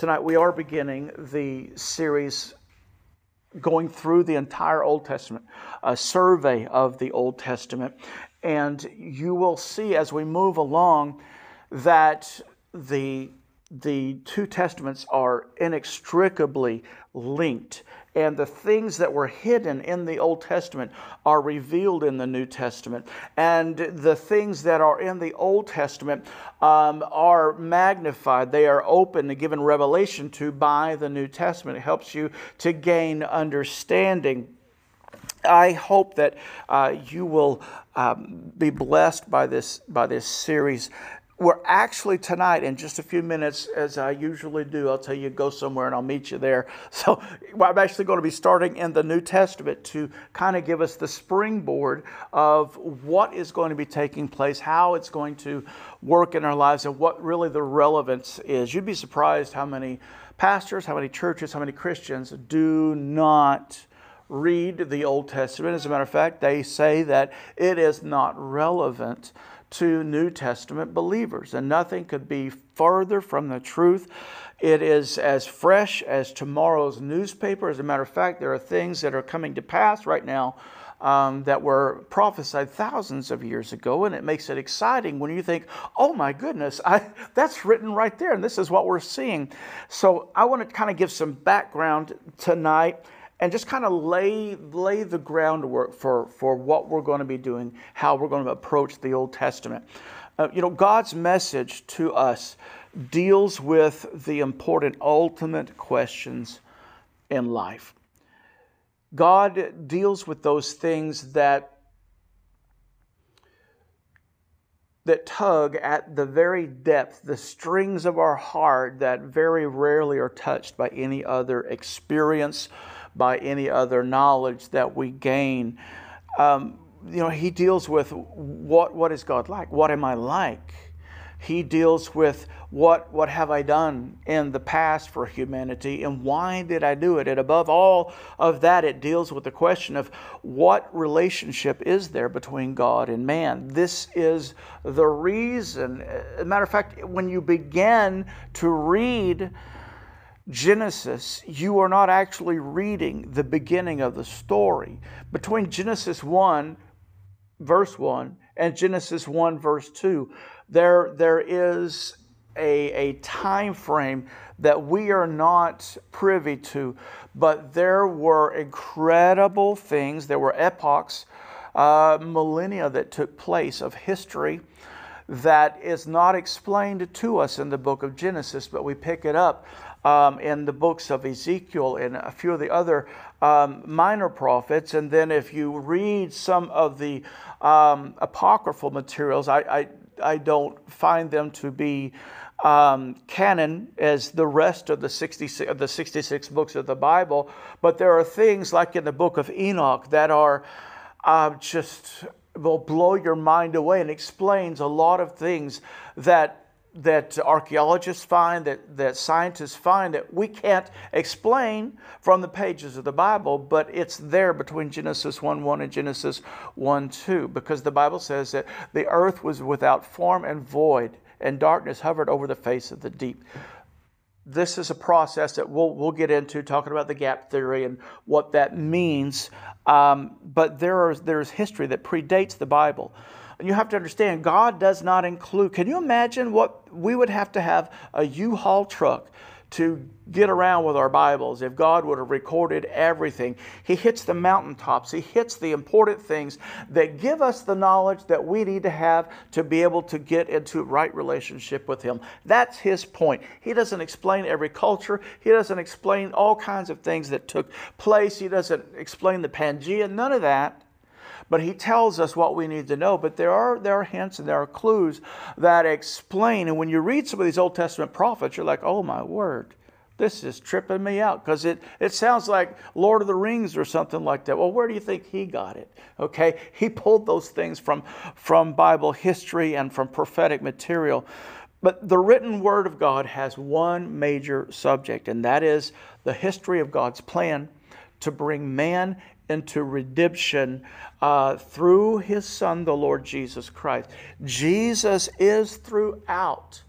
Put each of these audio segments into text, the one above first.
Tonight we are beginning the series going through the entire Old Testament, a survey of the Old Testament. And you will see as we move along that the, the two testaments are inextricably linked and the things that were hidden in the Old Testament are revealed in the New Testament. And the things that are in the Old Testament um, are magnified, they are open and given revelation to by the New Testament. It helps you to gain understanding. I hope that uh, you will um, be blessed by this by this series we're actually tonight in just a few minutes as i usually do i'll tell you go somewhere and i'll meet you there so i'm actually going to be starting in the new testament to kind of give us the springboard of what is going to be taking place how it's going to work in our lives and what really the relevance is you'd be surprised how many pastors how many churches how many christians do not read the Old Testament. As a matter of fact, they say that it is not relevant to New Testament believers. And nothing could be further from the truth. It is as fresh as tomorrow's newspaper. As a matter of fact, there are things that are coming to pass right now um, that were prophesied thousands of years ago, and it makes it exciting when you think, "Oh my goodness, I, that's written right there, and this is what we're seeing." So I want to kind of give some background tonight and just kind of lay, lay the groundwork for, for what we're going to be doing, how we're going to approach the Old Testament. Uh, you know, God's message to us deals with the important ultimate questions in life. God deals with those things that that tug at the very depth, the strings of our heart that very rarely are touched by any other experience by any other knowledge that we gain. Um, you know, he deals with what, what is God like? What am I like? He deals with what, what have I done in the past for humanity and why did I do it? And above all of that, it deals with the question of what relationship is there between God and man. This is the reason. As a matter of fact, when you begin to read Genesis, you are not actually reading the beginning of the story. Between Genesis 1, verse 1, and Genesis 1, verse 2, there, there is a, a time frame that we are not privy to, but there were incredible things, there were epochs, uh, millennia that took place of history that is not explained to us in the book of Genesis, but we pick it up um, in the books of Ezekiel and a few of the other um, minor prophets. And then if you read some of the um, apocryphal materials, I, I, I, don't find them to be um, canon as the rest of the 66, of the 66 books of the Bible, but there are things like in the book of Enoch that are uh, just will blow your mind away and explains a lot of things that that archaeologists find, that, that scientists find that we can't explain from the pages of the Bible, but it's there between Genesis 1 1 and Genesis 1 2, because the Bible says that the earth was without form and void, and darkness hovered over the face of the deep. This is a process that we'll, we'll get into talking about the gap theory and what that means. Um, but there is, there's history that predates the Bible. And you have to understand, God does not include. Can you imagine what we would have to have a U Haul truck to get around with our Bibles if God would have recorded everything? He hits the mountaintops, He hits the important things that give us the knowledge that we need to have to be able to get into right relationship with Him. That's His point. He doesn't explain every culture, He doesn't explain all kinds of things that took place, He doesn't explain the Pangea, none of that. But he tells us what we need to know. But there are, there are hints and there are clues that explain. And when you read some of these Old Testament prophets, you're like, oh my word, this is tripping me out because it, it sounds like Lord of the Rings or something like that. Well, where do you think he got it? Okay, he pulled those things from, from Bible history and from prophetic material. But the written word of God has one major subject, and that is the history of God's plan to bring man into redemption uh, through his Son, the Lord Jesus Christ. Jesus is throughout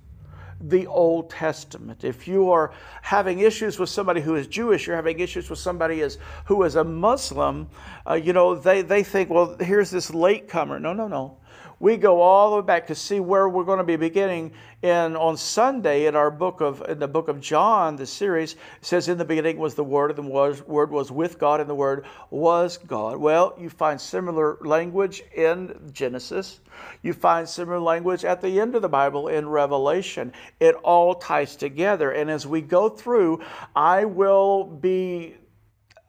the Old Testament. If you are having issues with somebody who is Jewish, you're having issues with somebody is, who is a Muslim, uh, you know, they, they think, well, here's this latecomer. No, no, no we go all the way back to see where we're going to be beginning in on Sunday in our book of in the book of John, the series says in the beginning was the word and the word was with God and the word was God. Well, you find similar language in Genesis. You find similar language at the end of the Bible in Revelation. It all ties together. And as we go through, I will be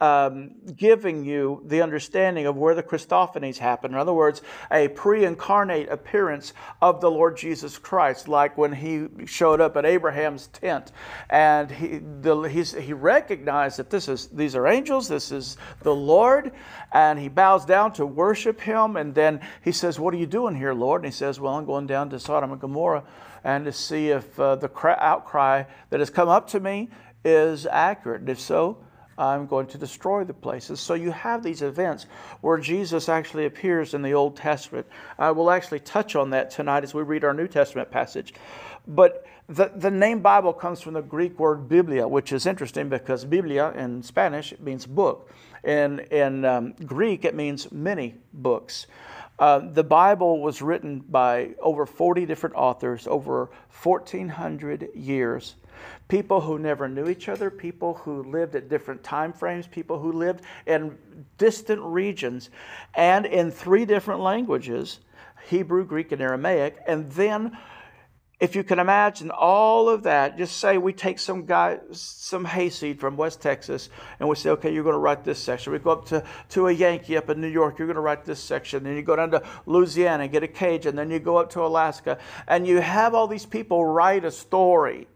um, giving you the understanding of where the Christophanies happen. In other words, a pre incarnate appearance of the Lord Jesus Christ, like when he showed up at Abraham's tent and he, the, he recognized that this is, these are angels, this is the Lord, and he bows down to worship him. And then he says, What are you doing here, Lord? And he says, Well, I'm going down to Sodom and Gomorrah and to see if uh, the outcry that has come up to me is accurate. And if so, I'm going to destroy the places. So you have these events where Jesus actually appears in the Old Testament. I will actually touch on that tonight as we read our New Testament passage. But the, the name Bible comes from the Greek word biblia, which is interesting because biblia in Spanish means book. In, in um, Greek, it means many books. Uh, the Bible was written by over 40 different authors over 1,400 years people who never knew each other, people who lived at different time frames, people who lived in distant regions and in three different languages Hebrew, Greek, and Aramaic. And then, if you can imagine all of that, just say we take some guy, some hayseed from West Texas, and we say, okay, you're going to write this section. We go up to, to a Yankee up in New York, you're going to write this section. Then you go down to Louisiana and get a Cajun. Then you go up to Alaska, and you have all these people write a story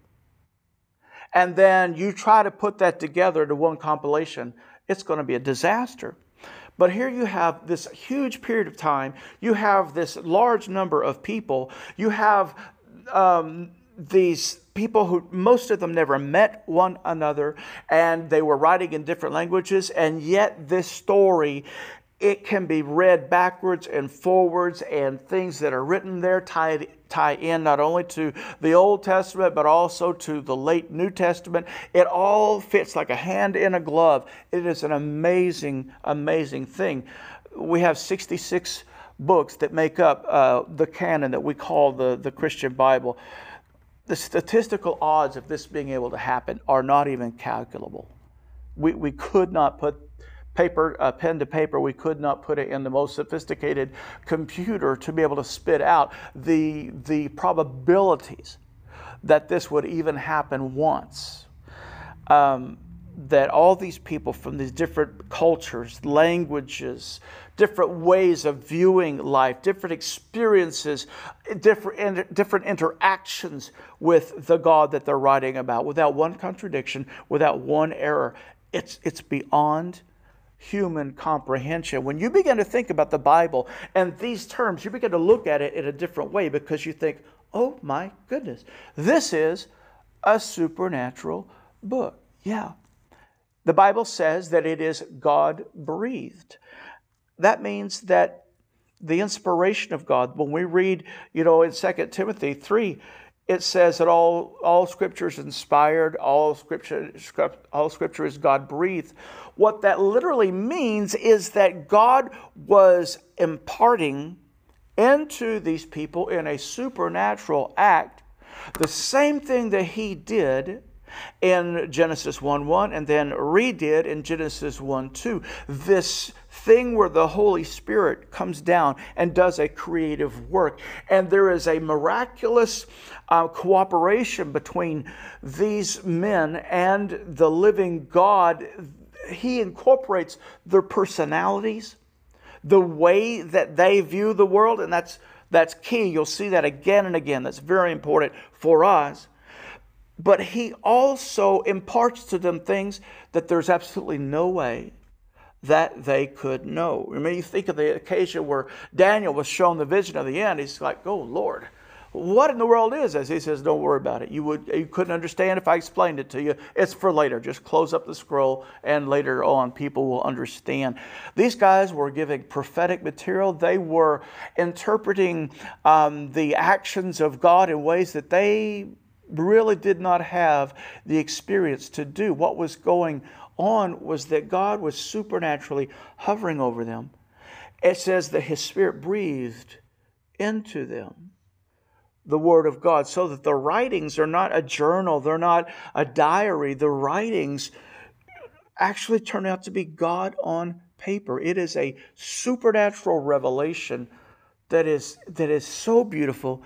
and then you try to put that together to one compilation, it's going to be a disaster. But here you have this huge period of time. You have this large number of people. You have um, these people who, most of them never met one another, and they were writing in different languages, and yet this story it can be read backwards and forwards, and things that are written there tie, tie in not only to the Old Testament, but also to the late New Testament. It all fits like a hand in a glove. It is an amazing, amazing thing. We have 66 books that make up uh, the canon that we call the, the Christian Bible. The statistical odds of this being able to happen are not even calculable. We, we could not put paper, uh, pen to paper, we could not put it in the most sophisticated computer to be able to spit out the, the probabilities that this would even happen once. Um, that all these people from these different cultures, languages, different ways of viewing life, different experiences, different, different interactions with the God that they're writing about, without one contradiction, without one error. It's, it's beyond human comprehension. When you begin to think about the Bible and these terms, you begin to look at it in a different way because you think, oh my goodness, this is a supernatural book. Yeah. The Bible says that it is God breathed. That means that the inspiration of God, when we read, you know, in 2 Timothy 3, it says that all, all scripture is inspired, all scripture, all scripture is God breathed. What that literally means is that God was imparting into these people in a supernatural act the same thing that He did in Genesis 1 1 and then redid in Genesis 1 2. This thing where the Holy Spirit comes down and does a creative work. And there is a miraculous uh, cooperation between these men and the living God. He incorporates their personalities, the way that they view the world, and that's that's key. You'll see that again and again. That's very important for us. But he also imparts to them things that there's absolutely no way that they could know. I mean, you think of the occasion where Daniel was shown the vision of the end. He's like, "Oh Lord, what in the world is this?" He says, "Don't worry about it. You would you couldn't understand if I explained it to you. It's for later. Just close up the scroll, and later on, people will understand." These guys were giving prophetic material. They were interpreting um, the actions of God in ways that they really did not have the experience to do. What was going on was that God was supernaturally hovering over them. It says that His Spirit breathed into them the Word of God, so that the writings are not a journal, they're not a diary. The writings actually turn out to be God on paper. It is a supernatural revelation that is, that is so beautiful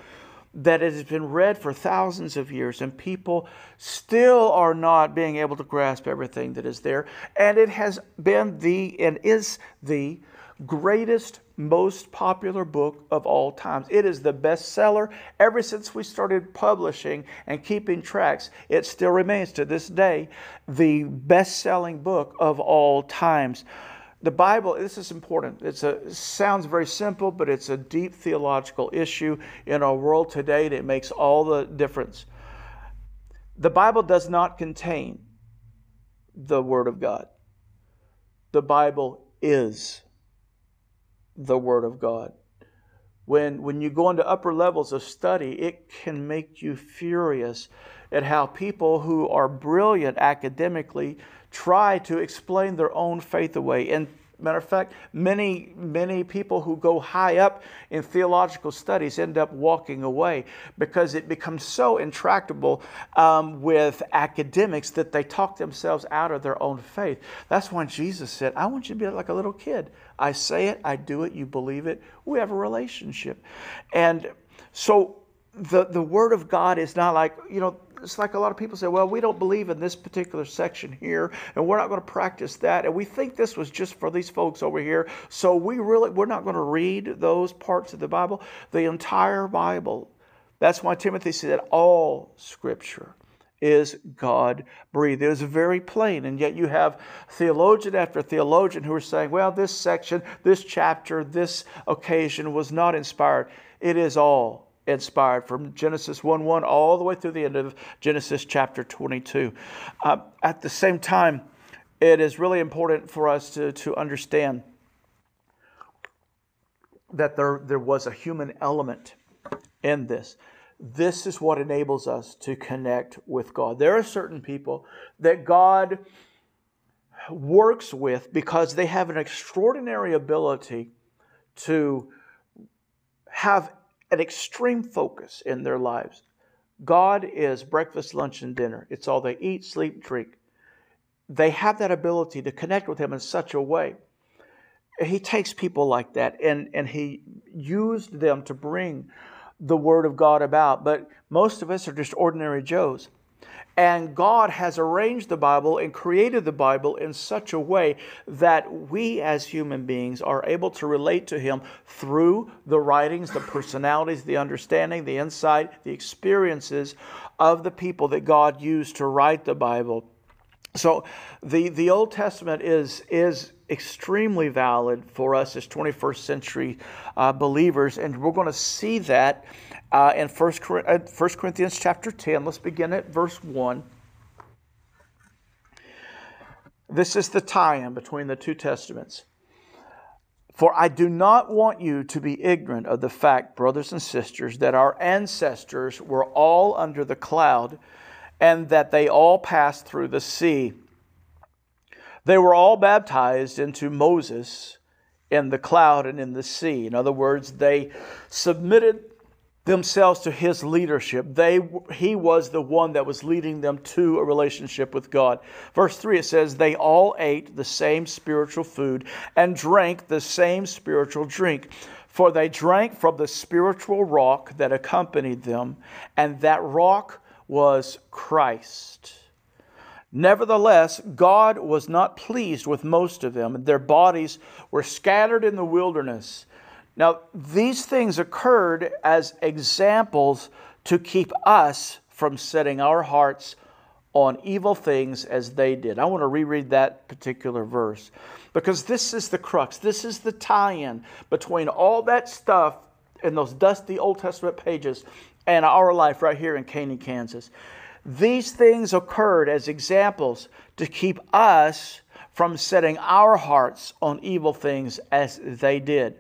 that it has been read for thousands of years, and people still are not being able to grasp everything that is there. And it has been the and is the greatest, most popular book of all times. It is the bestseller ever since we started publishing and keeping tracks. It still remains to this day the best selling book of all times. The Bible, this is important. A, it sounds very simple, but it's a deep theological issue in our world today that makes all the difference. The Bible does not contain the Word of God. The Bible is the Word of God. When, when you go into upper levels of study, it can make you furious at how people who are brilliant academically try to explain their own faith away. And Matter of fact, many, many people who go high up in theological studies end up walking away because it becomes so intractable um, with academics that they talk themselves out of their own faith. That's when Jesus said, I want you to be like a little kid. I say it, I do it, you believe it. We have a relationship. And so the, the Word of God is not like, you know, it's like a lot of people say, well, we don't believe in this particular section here, and we're not going to practice that. And we think this was just for these folks over here. So we really, we're not going to read those parts of the Bible. The entire Bible. That's why Timothy said all scripture is God breathed. It was very plain, and yet you have theologian after theologian who are saying, well, this section, this chapter, this occasion was not inspired. It is all inspired from Genesis 1 1 all the way through the end of Genesis chapter 22. Uh, at the same time, it is really important for us to, to understand that there, there was a human element in this. This is what enables us to connect with God. There are certain people that God works with because they have an extraordinary ability to have an extreme focus in their lives. God is breakfast, lunch, and dinner. It's all they eat, sleep, drink. They have that ability to connect with Him in such a way. He takes people like that and, and He used them to bring the Word of God about. But most of us are just ordinary Joes. And God has arranged the Bible and created the Bible in such a way that we as human beings are able to relate to Him through the writings, the personalities, the understanding, the insight, the experiences of the people that God used to write the Bible. So the, the Old Testament is, is extremely valid for us as 21st century uh, believers, and we're going to see that uh, in 1 uh, Corinthians chapter 10. Let's begin at verse 1. This is the tie in between the two testaments. For I do not want you to be ignorant of the fact, brothers and sisters, that our ancestors were all under the cloud and that they all passed through the sea. They were all baptized into Moses in the cloud and in the sea. In other words, they submitted themselves to his leadership. They, he was the one that was leading them to a relationship with God. Verse 3 it says, They all ate the same spiritual food and drank the same spiritual drink. For they drank from the spiritual rock that accompanied them, and that rock was Christ. Nevertheless, God was not pleased with most of them. Their bodies were scattered in the wilderness. Now, these things occurred as examples to keep us from setting our hearts on evil things as they did. I want to reread that particular verse because this is the crux. This is the tie in between all that stuff in those dusty Old Testament pages and our life right here in Caney, Kansas. These things occurred as examples to keep us from setting our hearts on evil things as they did.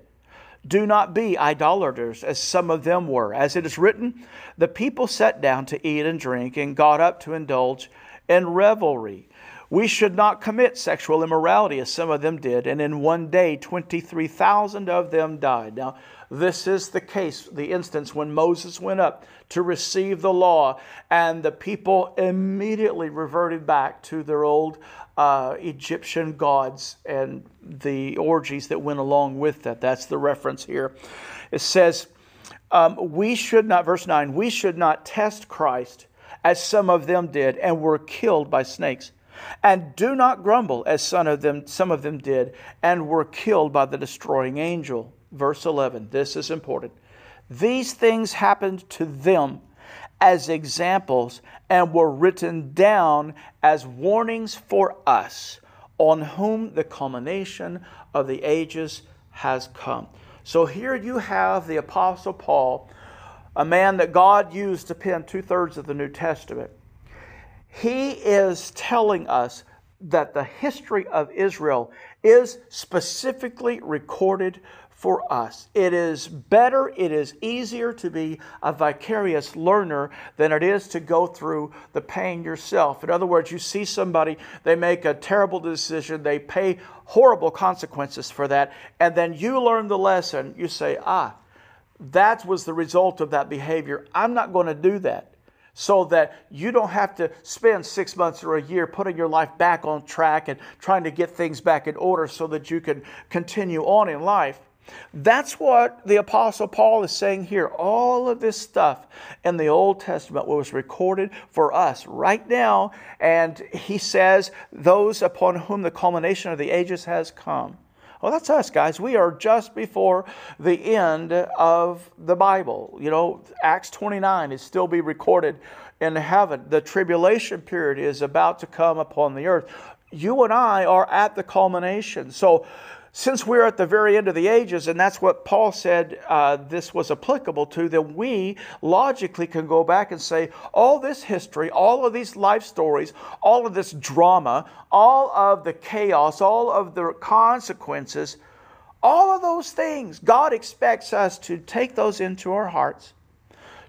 Do not be idolaters, as some of them were. As it is written, the people sat down to eat and drink and got up to indulge in revelry. We should not commit sexual immorality, as some of them did, and in one day 23,000 of them died. Now, this is the case, the instance when Moses went up to receive the law, and the people immediately reverted back to their old uh, Egyptian gods and the orgies that went along with that. That's the reference here. It says, um, We should not, verse 9, we should not test Christ as some of them did and were killed by snakes. And do not grumble as some of them, some of them did and were killed by the destroying angel. Verse 11, this is important. These things happened to them as examples and were written down as warnings for us, on whom the culmination of the ages has come. So here you have the Apostle Paul, a man that God used to pen two thirds of the New Testament. He is telling us that the history of Israel is specifically recorded for us. It is better, it is easier to be a vicarious learner than it is to go through the pain yourself. In other words, you see somebody, they make a terrible decision, they pay horrible consequences for that, and then you learn the lesson. You say, ah, that was the result of that behavior. I'm not going to do that so that you don't have to spend six months or a year putting your life back on track and trying to get things back in order so that you can continue on in life. That's what the Apostle Paul is saying here. All of this stuff in the Old Testament was recorded for us right now. And he says, Those upon whom the culmination of the ages has come. Well, that's us, guys. We are just before the end of the Bible. You know, Acts 29 is still be recorded in heaven. The tribulation period is about to come upon the earth. You and I are at the culmination. So, since we're at the very end of the ages, and that's what Paul said uh, this was applicable to, then we logically can go back and say, all this history, all of these life stories, all of this drama, all of the chaos, all of the consequences, all of those things, God expects us to take those into our hearts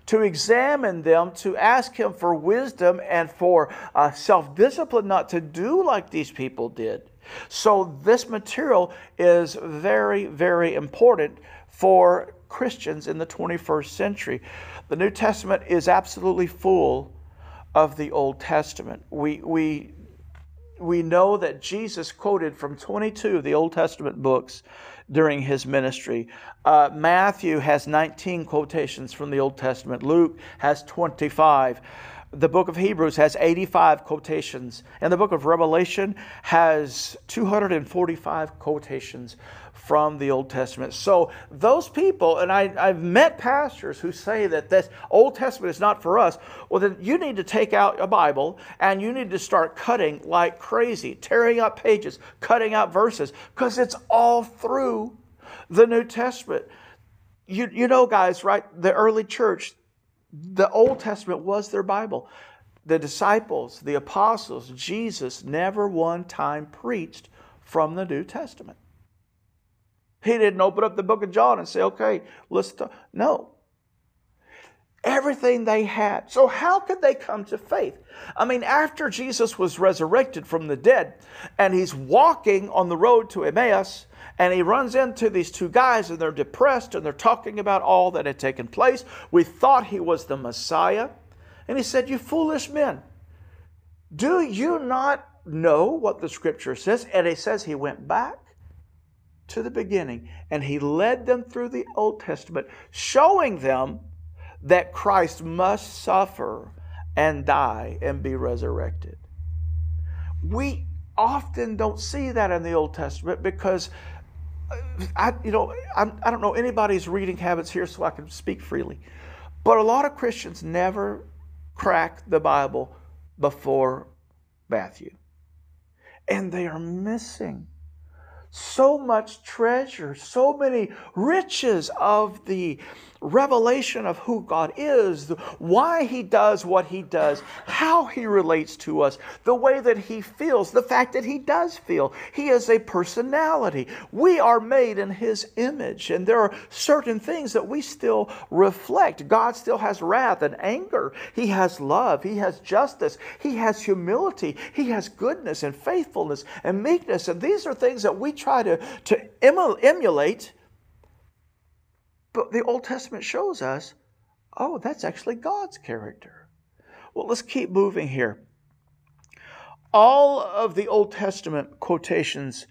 to examine them, to ask Him for wisdom and for uh, self discipline not to do like these people did. So, this material is very, very important for Christians in the 21st century. The New Testament is absolutely full of the Old Testament. We, we, we know that Jesus quoted from 22 of the Old Testament books during his ministry. Uh, Matthew has 19 quotations from the Old Testament, Luke has 25 the book of Hebrews has 85 quotations, and the book of Revelation has 245 quotations from the Old Testament. So, those people, and I, have met pastors who say that this Old Testament is not for us. Well, then you need to take out a Bible and you need to start cutting like crazy, tearing up pages, cutting out verses, because it's all through the New Testament. You, you know, guys, right? The early church, the Old Testament was their Bible. The disciples, the apostles, Jesus never one time preached from the New Testament. He didn't open up the book of John and say, okay, let's talk. No. Everything they had. So, how could they come to faith? I mean, after Jesus was resurrected from the dead and he's walking on the road to Emmaus, and he runs into these two guys and they're depressed and they're talking about all that had taken place. We thought he was the Messiah. And he said, You foolish men, do you not know what the scripture says? And he says he went back to the beginning and he led them through the Old Testament, showing them that Christ must suffer and die and be resurrected. We often don't see that in the Old Testament because uh, I, you know, I'm, I do not know anybody's reading habits here, so I can speak freely. But a lot of Christians never crack the Bible before Matthew. And they are missing so much treasure, so many riches of the revelation of who God is, why He does what He does, how He relates to us, the way that He feels, the fact that He does feel. He is a personality. We are made in His image, and there are certain things that we still reflect. God still has wrath and anger, He has love, He has justice, He has humility, He has goodness and faithfulness and meekness. And these are things that we try to, to emulate but the Old Testament shows us, oh, that's actually God's character. Well, let's keep moving here. All of the Old Testament quotations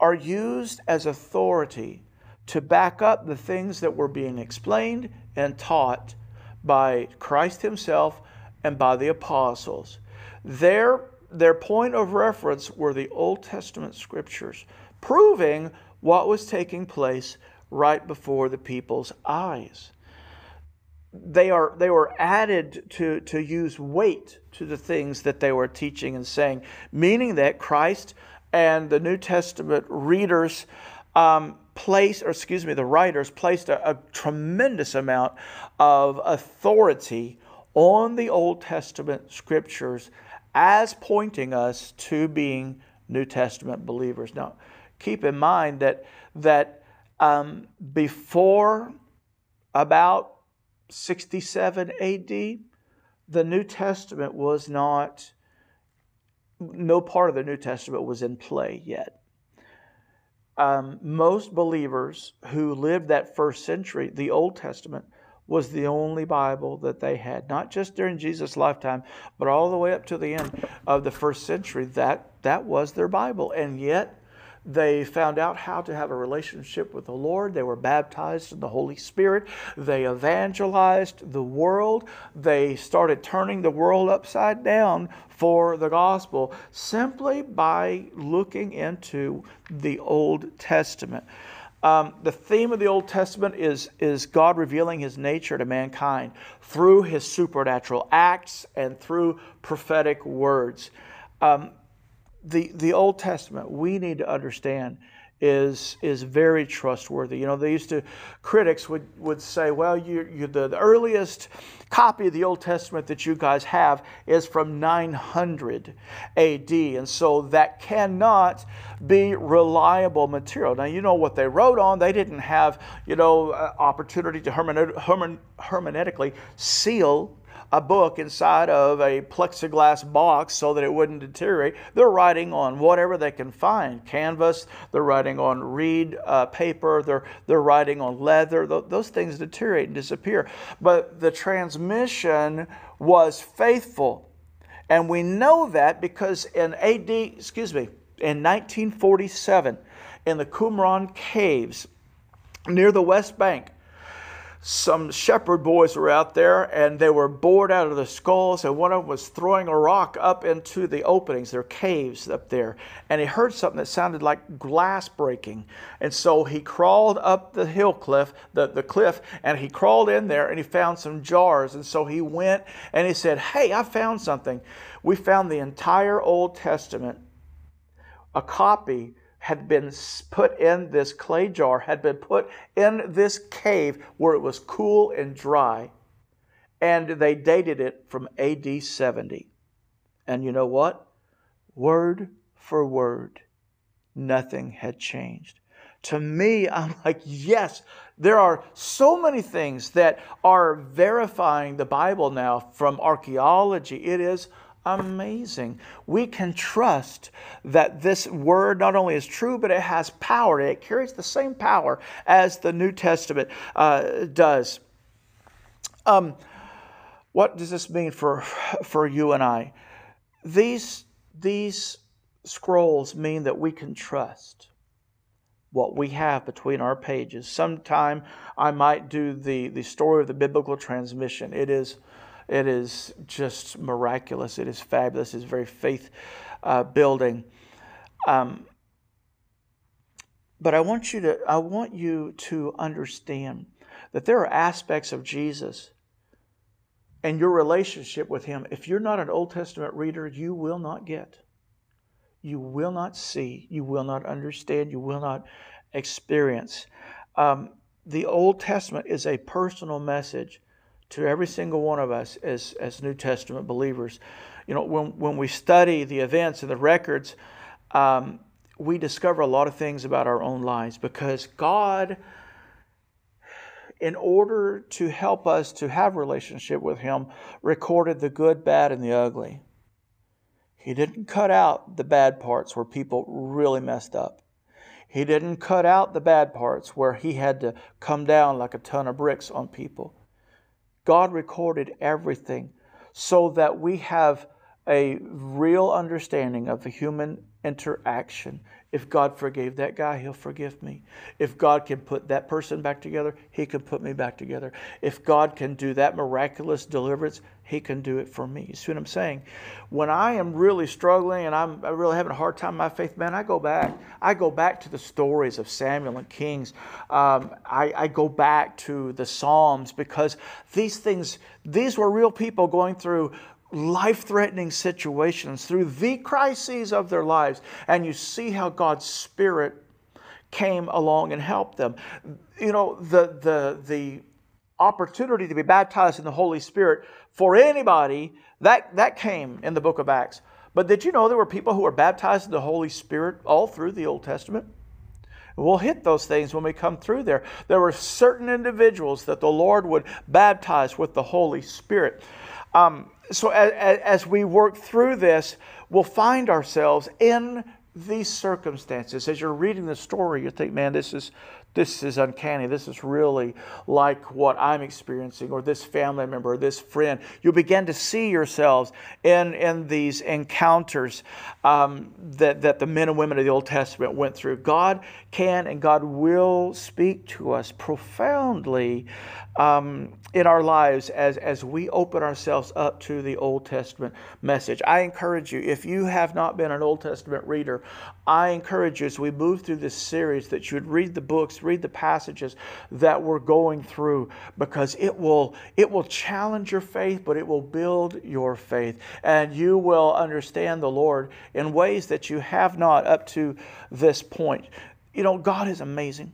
are used as authority to back up the things that were being explained and taught by Christ Himself and by the apostles. Their, their point of reference were the Old Testament scriptures, proving what was taking place right before the people's eyes. They, are, they were added to, to use weight to the things that they were teaching and saying, meaning that Christ and the New Testament readers um, place, or excuse me, the writers placed a, a tremendous amount of authority on the Old Testament scriptures as pointing us to being New Testament believers. Now, keep in mind that that um, before about 67 AD, the New Testament was not, no part of the New Testament was in play yet. Um, most believers who lived that first century, the Old Testament, was the only Bible that they had, not just during Jesus' lifetime, but all the way up to the end of the first century. That, that was their Bible. And yet, they found out how to have a relationship with the Lord. They were baptized in the Holy Spirit. They evangelized the world. They started turning the world upside down for the gospel simply by looking into the Old Testament. Um, the theme of the Old Testament is, is God revealing his nature to mankind through his supernatural acts and through prophetic words. Um, the, the Old Testament, we need to understand, is, is very trustworthy. You know, they used to, critics would, would say, well, you, you, the, the earliest copy of the Old Testament that you guys have is from 900 AD. And so that cannot be reliable material. Now, you know what they wrote on. They didn't have, you know, opportunity to hermeneutically seal a book inside of a plexiglass box so that it wouldn't deteriorate. They're writing on whatever they can find canvas, they're writing on reed uh, paper, they're, they're writing on leather. Th- those things deteriorate and disappear. But the transmission was faithful. And we know that because in AD, excuse me, in 1947, in the Qumran caves near the West Bank, some shepherd boys were out there and they were bored out of their skulls and one of them was throwing a rock up into the openings there are caves up there. And he heard something that sounded like glass breaking. And so he crawled up the hill cliff the, the cliff and he crawled in there and he found some jars. And so he went and he said hey i found something. We found the entire old testament a copy had been put in this clay jar, had been put in this cave where it was cool and dry. And they dated it from AD 70. And you know what? Word for word, nothing had changed. To me, I'm like, yes, there are so many things that are verifying the Bible now from archaeology. It is amazing. We can trust that this word not only is true, but it has power. It carries the same power as the New Testament uh, does. Um, what does this mean for, for you and I? These, these scrolls mean that we can trust what we have between our pages. Sometime I might do the, the story of the biblical transmission. It is it is just miraculous. It is fabulous. It's very faith uh, building. Um, but I want you to I want you to understand that there are aspects of Jesus and your relationship with him. If you're not an Old Testament reader, you will not get. You will not see. You will not understand. You will not experience. Um, the Old Testament is a personal message to every single one of us as, as New Testament believers. You know, when, when we study the events and the records, um, we discover a lot of things about our own lives because God, in order to help us to have relationship with Him, recorded the good, bad, and the ugly. He didn't cut out the bad parts where people really messed up. He didn't cut out the bad parts where he had to come down like a ton of bricks on people. God recorded everything so that we have a real understanding of the human interaction if God forgave that guy, He'll forgive me. If God can put that person back together, He can put me back together. If God can do that miraculous deliverance, He can do it for me. You see what I'm saying? When I am really struggling and I'm really having a hard time in my faith, man, I go back. I go back to the stories of Samuel and Kings. Um, I, I go back to the Psalms because these things, these were real people going through life threatening situations, through the crises of their lives, and you see how God's Spirit came along and helped them. You know, the, the, the opportunity to be baptized in the Holy Spirit for anybody, that, that came in the book of Acts. But did you know there were people who were baptized in the Holy Spirit all through the Old Testament? We'll hit those things when we come through there. There were certain individuals that the Lord would baptize with the Holy Spirit. Um, so as, as we work through this, we'll find ourselves in these circumstances. As you're reading the story, you think, man, this is this is uncanny. This is really like what I'm experiencing, or this family member, or this friend. You begin to see yourselves in, in these encounters um, that, that the men and women of the Old Testament went through. God can and God will speak to us profoundly um, in our lives as, as we open ourselves up to the Old Testament message. I encourage you, if you have not been an Old Testament reader, I encourage you as we move through this series that you would read the books, read the passages that we're going through because it will it will challenge your faith, but it will build your faith. And you will understand the Lord in ways that you have not up to this point. You know, God is amazing.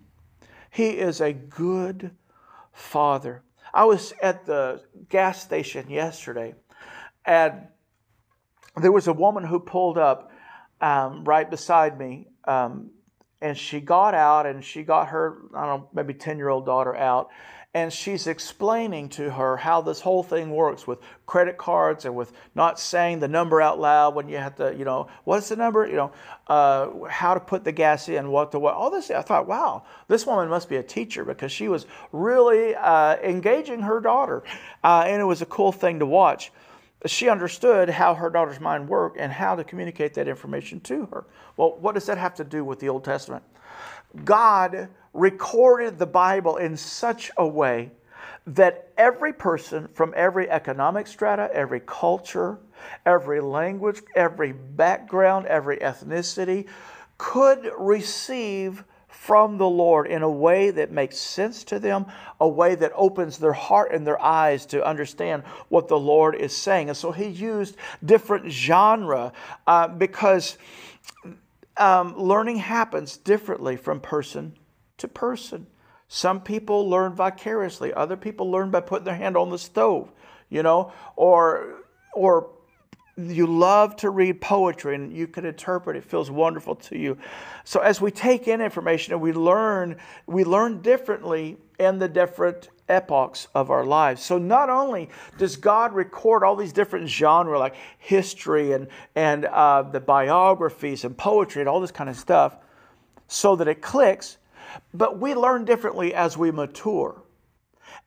He is a good Father. I was at the gas station yesterday, and there was a woman who pulled up um, right beside me, um, and she got out and she got her, I don't know, maybe 10 year old daughter out, and she's explaining to her how this whole thing works with credit cards and with not saying the number out loud when you have to, you know, what's the number, you know, uh, how to put the gas in, what to what, all this. I thought, wow, this woman must be a teacher because she was really uh, engaging her daughter, uh, and it was a cool thing to watch. She understood how her daughter's mind worked and how to communicate that information to her. Well, what does that have to do with the Old Testament? God recorded the Bible in such a way that every person from every economic strata, every culture, every language, every background, every ethnicity could receive from the Lord in a way that makes sense to them, a way that opens their heart and their eyes to understand what the Lord is saying. And so he used different genre uh, because um, learning happens differently from person to person. Some people learn vicariously, other people learn by putting their hand on the stove, you know, or or you love to read poetry and you can interpret it feels wonderful to you so as we take in information and we learn we learn differently in the different epochs of our lives so not only does god record all these different genres like history and and uh, the biographies and poetry and all this kind of stuff so that it clicks but we learn differently as we mature.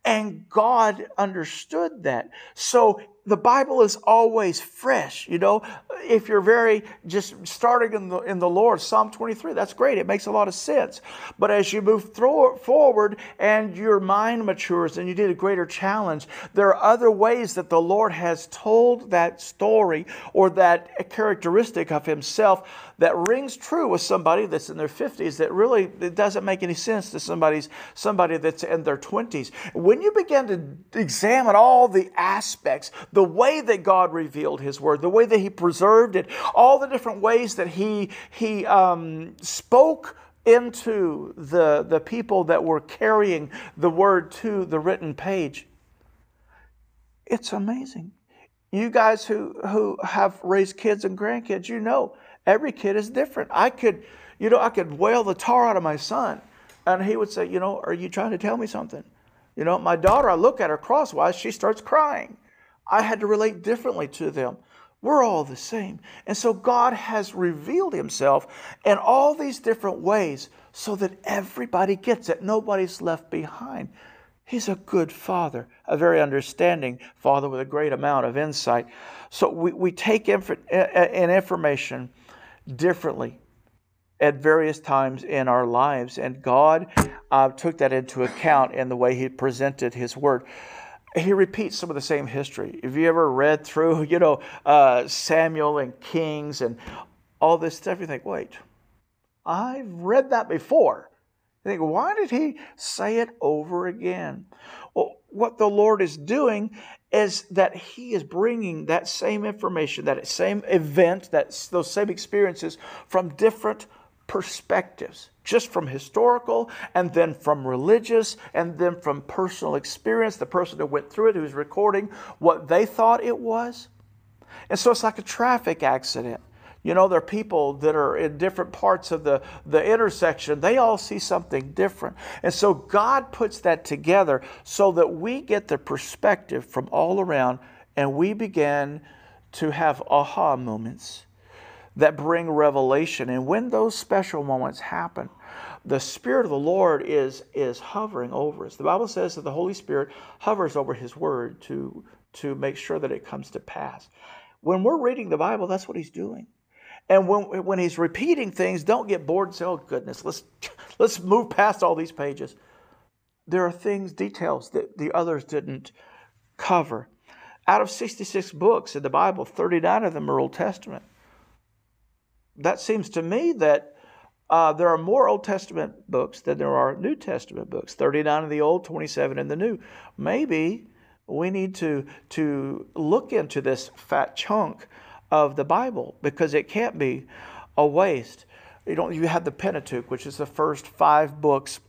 And God understood that. So the Bible is always fresh. You know, if you're very just starting in the, in the Lord, Psalm 23, that's great. It makes a lot of sense. But as you move through, forward and your mind matures and you need a greater challenge, there are other ways that the Lord has told that story or that characteristic of Himself that rings true with somebody that's in their 50s that really it doesn't make any sense to somebody's somebody that's in their 20s. When you begin to examine all the aspects, the way that God revealed His Word, the way that He preserved it, all the different ways that He, he um, spoke into the, the people that were carrying the word to the written page. It's amazing. You guys who, who have raised kids and grandkids, you know every kid is different. I could, you know, I could wail the tar out of my son, and he would say, you know, are you trying to tell me something? You know, my daughter, I look at her crosswise, she starts crying. I had to relate differently to them. We're all the same. And so God has revealed himself in all these different ways so that everybody gets it. Nobody's left behind. He's a good father, a very understanding father with a great amount of insight. So we, we take inf- uh, uh, in information differently at various times in our lives, and God uh, took that into account in the way He presented His Word he repeats some of the same history. Have you ever read through, you know, uh, Samuel and Kings and all this stuff? You think, wait, I've read that before. You think, why did he say it over again? Well, what the Lord is doing is that he is bringing that same information, that same event, that those same experiences from different perspectives, just from historical and then from religious and then from personal experience, the person who went through it, who's recording what they thought it was. And so it's like a traffic accident. You know, there are people that are in different parts of the, the intersection. They all see something different. And so God puts that together so that we get the perspective from all around and we begin to have aha moments that bring revelation. And when those special moments happen, the Spirit of the Lord is, is hovering over us. The Bible says that the Holy Spirit hovers over His Word to, to make sure that it comes to pass. When we're reading the Bible, that's what He's doing. And when, when He's repeating things, don't get bored and say, oh, goodness, let's, let's move past all these pages. There are things, details that the others didn't cover. Out of 66 books in the Bible, 39 of them are Old Testament that seems to me that uh, there are more Old Testament books than there are New Testament books 39 in the Old, 27 in the New. Maybe we need to, to look into this fat chunk of the Bible because it can't be a waste. You, don't, you have the Pentateuch, which is the first five books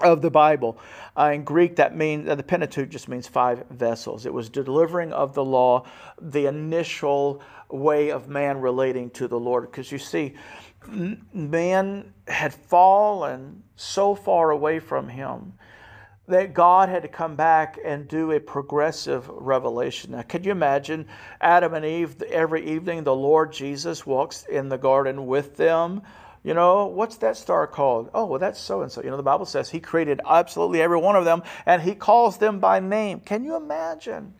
of the Bible. Uh, in Greek, that means uh, the Pentateuch just means five vessels. It was delivering of the law, the initial way of man relating to the Lord. Because you see, man had fallen so far away from him that God had to come back and do a progressive revelation. Now, can you imagine Adam and Eve every evening? The Lord Jesus walks in the garden with them. You know, what's that star called? Oh, well, that's so and so. You know, the Bible says He created absolutely every one of them and He calls them by name. Can you imagine?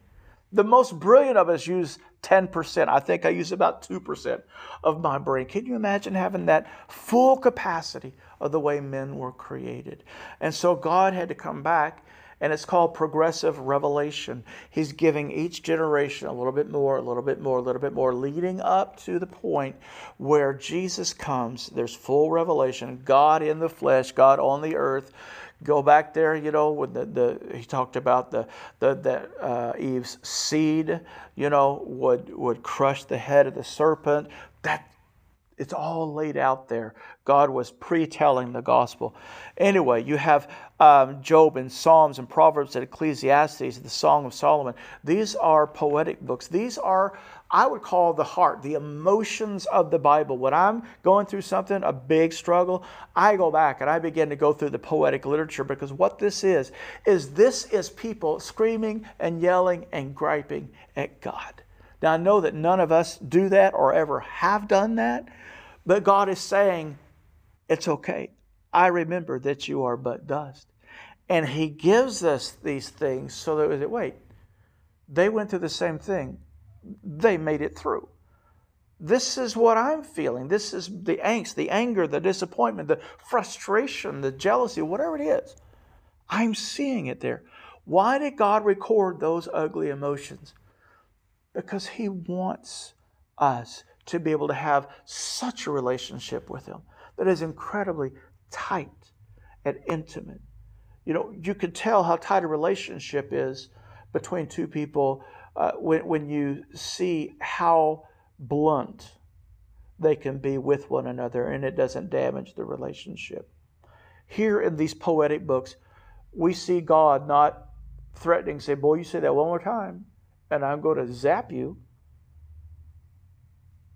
The most brilliant of us use 10%. I think I use about 2% of my brain. Can you imagine having that full capacity of the way men were created? And so God had to come back, and it's called progressive revelation. He's giving each generation a little bit more, a little bit more, a little bit more, leading up to the point where Jesus comes. There's full revelation God in the flesh, God on the earth go back there, you know, when the, the he talked about the the that uh, Eve's seed, you know, would would crush the head of the serpent. That it's all laid out there. God was pre-telling the gospel. Anyway, you have um, Job and Psalms and Proverbs and Ecclesiastes, the Song of Solomon. These are poetic books. These are I would call the heart, the emotions of the Bible. When I'm going through something, a big struggle, I go back and I begin to go through the poetic literature because what this is, is this is people screaming and yelling and griping at God. Now, I know that none of us do that or ever have done that, but God is saying, it's okay. I remember that you are but dust. And He gives us these things so that, wait, they went through the same thing they made it through. This is what I'm feeling. This is the angst, the anger, the disappointment, the frustration, the jealousy, whatever it is. I'm seeing it there. Why did God record those ugly emotions? Because He wants us to be able to have such a relationship with Him that is incredibly tight and intimate. You know, you can tell how tight a relationship is between two people uh, when, when you see how blunt they can be with one another and it doesn't damage the relationship. Here in these poetic books, we see God not threatening, say, Boy, you say that one more time, and I'm going to zap you.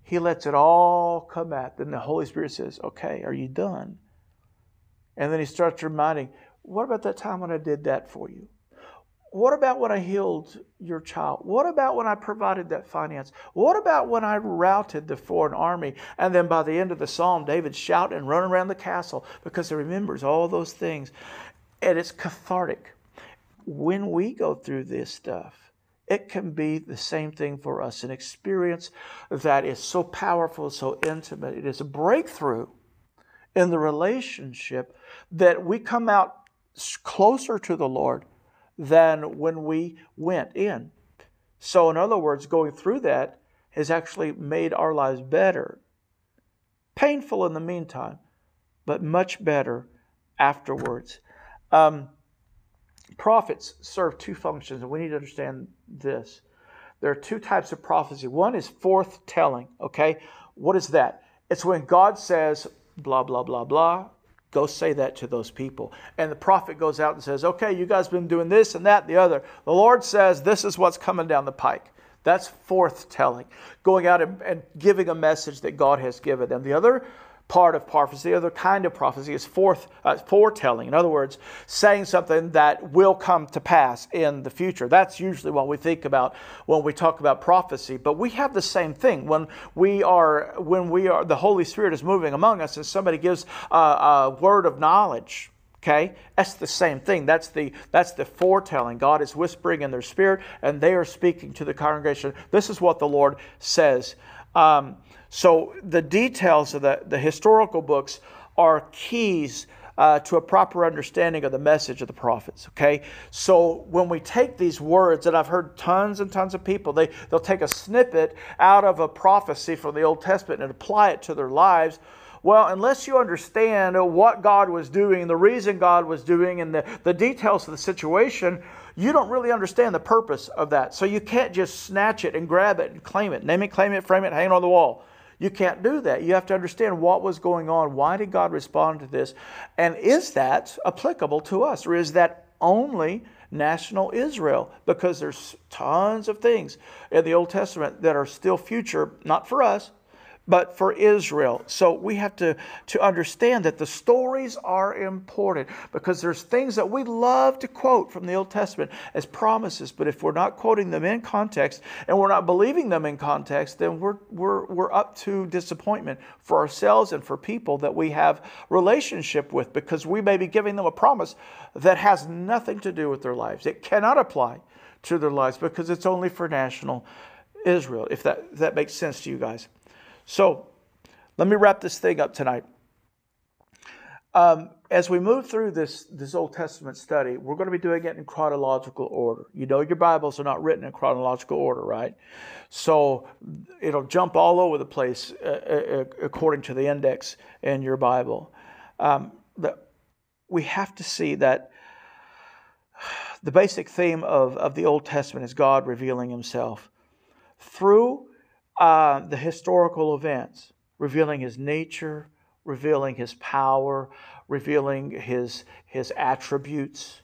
He lets it all come out. Then the Holy Spirit says, Okay, are you done? And then he starts reminding, What about that time when I did that for you? What about when I healed your child? What about when I provided that finance? What about when I routed the foreign army? And then by the end of the psalm, David's shouting and running around the castle because he remembers all those things. And it's cathartic. When we go through this stuff, it can be the same thing for us an experience that is so powerful, so intimate. It is a breakthrough in the relationship that we come out closer to the Lord than when we went in. So, in other words, going through that has actually made our lives better. Painful in the meantime, but much better afterwards. Um, prophets serve two functions, and we need to understand this. There are two types of prophecy. One is forthtelling, okay? What is that? It's when God says, blah, blah, blah, blah, Go say that to those people. And the prophet goes out and says, Okay, you guys been doing this and that and the other. The Lord says, This is what's coming down the pike. That's forthtelling, going out and, and giving a message that God has given them. The other part of prophecy, the other kind of prophecy is forth, uh, foretelling. In other words, saying something that will come to pass in the future. That's usually what we think about when we talk about prophecy. But we have the same thing when we are when we are the Holy Spirit is moving among us, and somebody gives a, a word of knowledge. Okay, that's the same thing. That's the that's the foretelling. God is whispering in their spirit, and they are speaking to the congregation. This is what the Lord says. Um, so the details of the, the historical books are keys uh, to a proper understanding of the message of the prophets. Okay, so when we take these words, and I've heard tons and tons of people, they they'll take a snippet out of a prophecy from the Old Testament and apply it to their lives. Well, unless you understand what God was doing, the reason God was doing, and the, the details of the situation, you don't really understand the purpose of that. So you can't just snatch it and grab it and claim it, name it, claim it, frame it, hang it on the wall. You can't do that. You have to understand what was going on. Why did God respond to this? And is that applicable to us? Or is that only national Israel? Because there's tons of things in the Old Testament that are still future, not for us, but for Israel. So we have to, to understand that the stories are important because there's things that we love to quote from the Old Testament as promises, but if we're not quoting them in context and we're not believing them in context, then we're, we're, we're up to disappointment for ourselves and for people that we have relationship with because we may be giving them a promise that has nothing to do with their lives. It cannot apply to their lives because it's only for national Israel, if that, if that makes sense to you guys. So let me wrap this thing up tonight. Um, as we move through this, this Old Testament study, we're going to be doing it in chronological order. You know, your Bibles are not written in chronological order, right? So it'll jump all over the place uh, uh, according to the index in your Bible. Um, the, we have to see that the basic theme of, of the Old Testament is God revealing Himself through uh, the historical events, revealing his nature, revealing his power, revealing his, his attributes.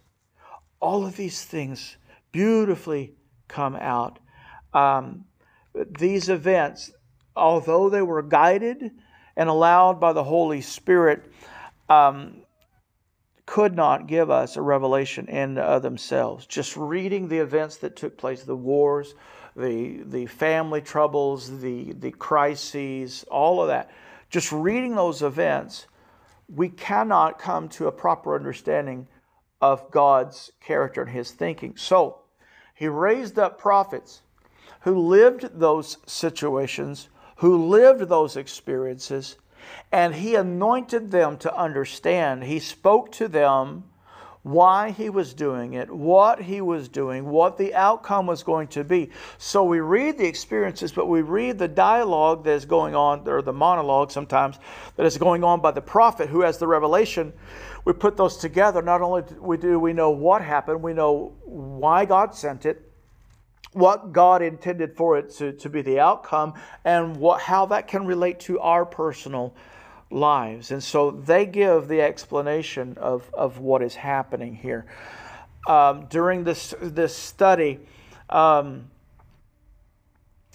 All of these things beautifully come out. Um, these events, although they were guided and allowed by the Holy Spirit, um, could not give us a revelation in themselves. Just reading the events that took place, the wars, the, the family troubles, the, the crises, all of that. Just reading those events, we cannot come to a proper understanding of God's character and His thinking. So, He raised up prophets who lived those situations, who lived those experiences, and He anointed them to understand. He spoke to them why he was doing it, what he was doing, what the outcome was going to be. So we read the experiences, but we read the dialogue that is going on, or the monologue sometimes, that is going on by the prophet who has the revelation. We put those together. Not only do we know what happened, we know why God sent it, what God intended for it to, to be the outcome and what, how that can relate to our personal lives. And so they give the explanation of, of what is happening here. Um, during this, this study, um,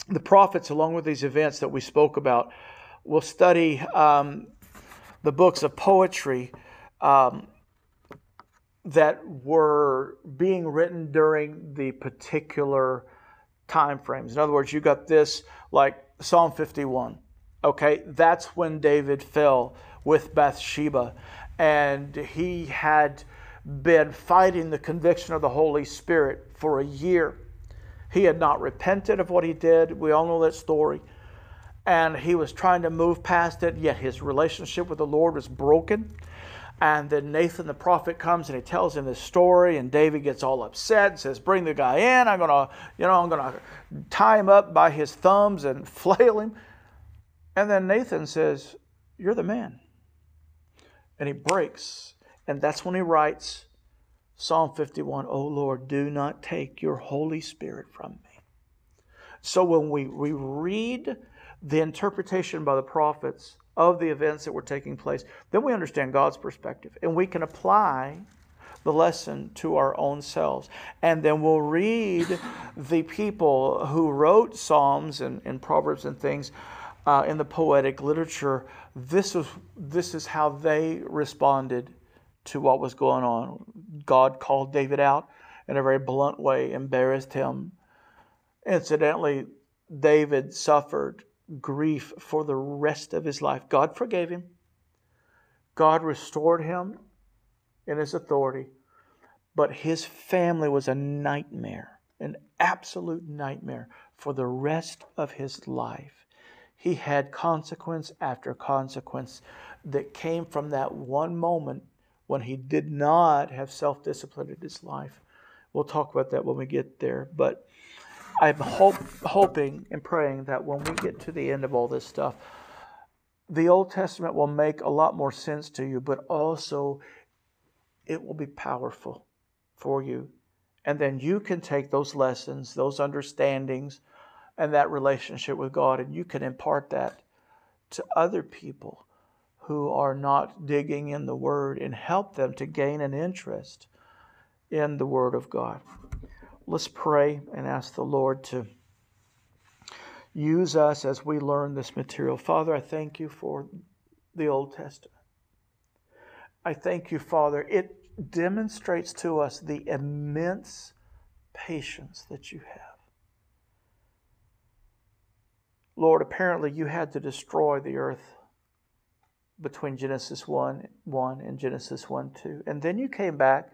the prophets, along with these events that we spoke about, will study um, the books of poetry um, that were being written during the particular time frames. In other words, you got this like Psalm 51. Okay, that's when David fell with Bathsheba, and he had been fighting the conviction of the Holy Spirit for a year. He had not repented of what he did. We all know that story. And he was trying to move past it, yet his relationship with the Lord was broken. And then Nathan the prophet comes and he tells him this story, and David gets all upset and says, Bring the guy in. I'm gonna, you know, I'm gonna tie him up by his thumbs and flail him. And then Nathan says, You're the man. And he breaks. And that's when he writes Psalm 51 Oh Lord, do not take your Holy Spirit from me. So when we, we read the interpretation by the prophets of the events that were taking place, then we understand God's perspective and we can apply the lesson to our own selves. And then we'll read the people who wrote Psalms and, and Proverbs and things uh, in the poetic literature. This is, this is how they responded to what was going on. God called David out in a very blunt way, embarrassed him. Incidentally, David suffered grief for the rest of his life. God forgave him. God restored him in his authority. But his family was a nightmare, an absolute nightmare for the rest of his life. He had consequence after consequence that came from that one moment when he did not have self discipline in his life. We'll talk about that when we get there. But I'm hope, hoping and praying that when we get to the end of all this stuff, the Old Testament will make a lot more sense to you, but also it will be powerful for you. And then you can take those lessons, those understandings, and that relationship with God, and you can impart that to other people who are not digging in the Word and help them to gain an interest in the Word of God. Let's pray and ask the Lord to use us as we learn this material. Father, I thank you for the Old Testament. I thank you, Father. It demonstrates to us the immense patience that you have. Lord, apparently you had to destroy the earth between Genesis 1, 1 and Genesis 1 2. And then you came back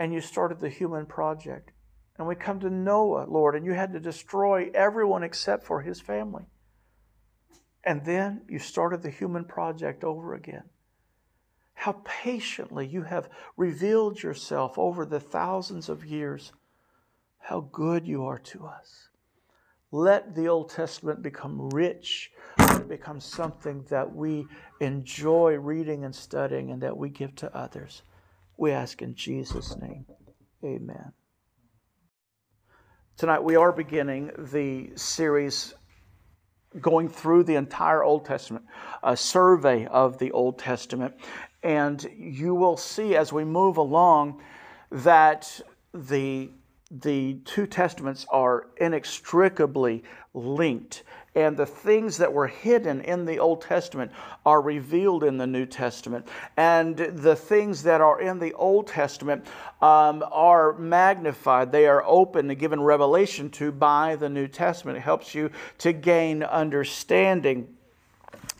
and you started the human project. And we come to Noah, Lord, and you had to destroy everyone except for his family. And then you started the human project over again. How patiently you have revealed yourself over the thousands of years. How good you are to us. Let the Old Testament become rich. It become something that we enjoy reading and studying and that we give to others. We ask in Jesus' name. Amen. Tonight we are beginning the series going through the entire Old Testament, a survey of the Old Testament. And you will see as we move along that the the two testaments are inextricably linked and the things that were hidden in the Old Testament are revealed in the New Testament. And the things that are in the Old Testament um, are magnified, they are open and given revelation to by the New Testament. It helps you to gain understanding.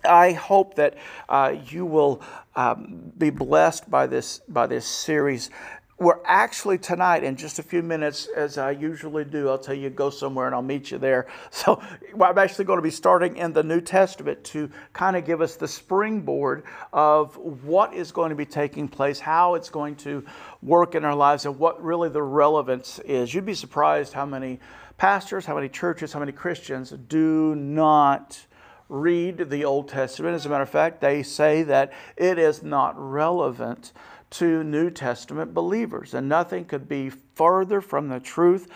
I hope that uh, you will um, be blessed by this by this series we're actually tonight in just a few minutes as i usually do i'll tell you go somewhere and i'll meet you there. So i'm actually going to be starting in the new testament to kind of give us the springboard of what is going to be taking place how it's going to work in our lives and what really the relevance is. You'd be surprised how many pastors how many churches how many christians do not read the old testament. As a matter of fact they say that it is not relevant to New Testament believers. And nothing could be further from the truth.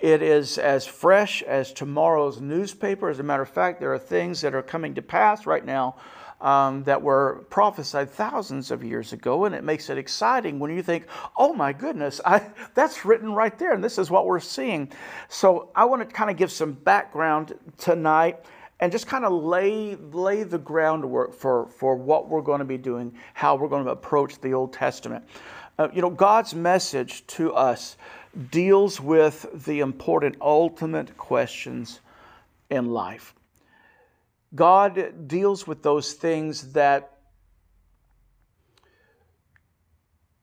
It is as fresh as tomorrow's newspaper. As a matter of fact, there are things that are coming to pass right now um, that were prophesied thousands of years ago, and it makes it exciting when you think, "Oh my goodness, I, that's written right there, and this is what we're seeing." So I want to kind of give some background tonight and just kind of lay lay the groundwork for for what we're going to be doing, how we're going to approach the Old Testament. Uh, you know, God's message to us deals with the important ultimate questions in life. God deals with those things that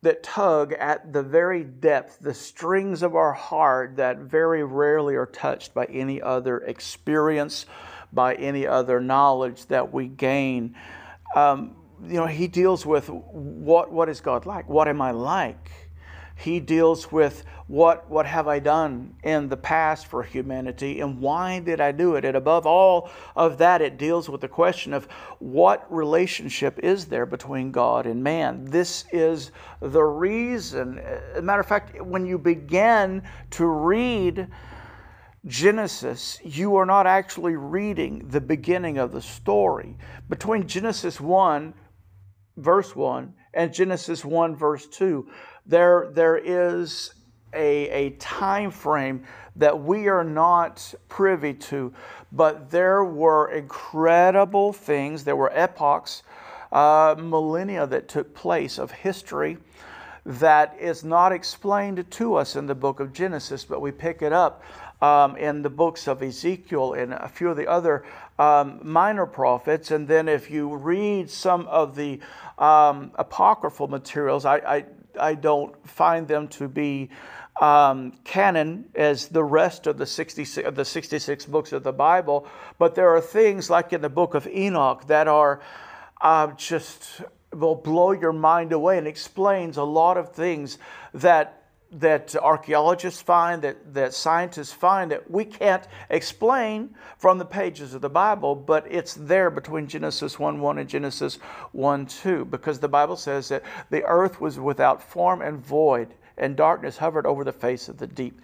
that tug at the very depth, the strings of our heart that very rarely are touched by any other experience, by any other knowledge that we gain. Um, you know, he deals with what what is God like? What am I like? He deals with what, what have I done in the past for humanity and why did I do it? And above all of that, it deals with the question of what relationship is there between God and man. This is the reason. As a matter of fact, when you begin to read Genesis, you are not actually reading the beginning of the story. Between Genesis 1, verse 1, and Genesis 1, verse 2, there, there is a, a time frame that we are not privy to, but there were incredible things, there were epochs, uh, millennia that took place of history that is not explained to us in the book of Genesis, but we pick it up um, in the books of Ezekiel and a few of the other um, minor prophets. And then if you read some of the um, apocryphal materials, I, I I don't find them to be um, canon as the rest of the 66, of the 66 books of the Bible, but there are things like in the book of Enoch that are uh, just will blow your mind away and explains a lot of things that that archaeologists find, that, that scientists find, that we can't explain from the pages of the Bible, but it's there between Genesis 1 1 and Genesis 1 2, because the Bible says that the earth was without form and void, and darkness hovered over the face of the deep.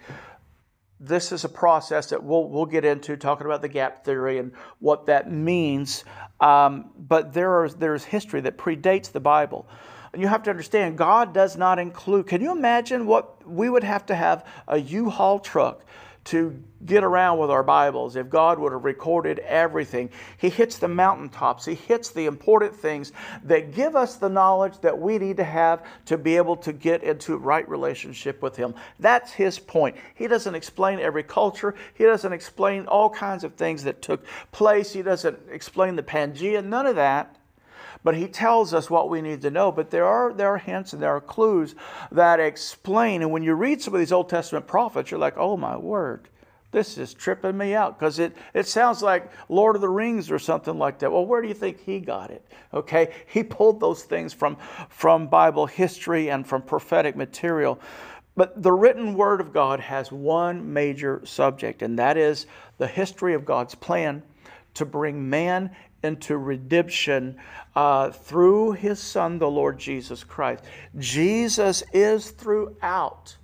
This is a process that we'll, we'll get into talking about the gap theory and what that means. Um, but there is, there's history that predates the Bible. And you have to understand, God does not include. Can you imagine what we would have to have a U Haul truck to get around with our Bibles if God would have recorded everything? He hits the mountaintops, He hits the important things that give us the knowledge that we need to have to be able to get into right relationship with Him. That's His point. He doesn't explain every culture, He doesn't explain all kinds of things that took place, He doesn't explain the Pangea, none of that. But he tells us what we need to know. But there are, there are hints and there are clues that explain. And when you read some of these Old Testament prophets, you're like, oh my word, this is tripping me out because it, it sounds like Lord of the Rings or something like that. Well, where do you think he got it? Okay, he pulled those things from, from Bible history and from prophetic material. But the written word of God has one major subject, and that is the history of God's plan to bring man into redemption uh, through his Son, the Lord Jesus Christ. Jesus is throughout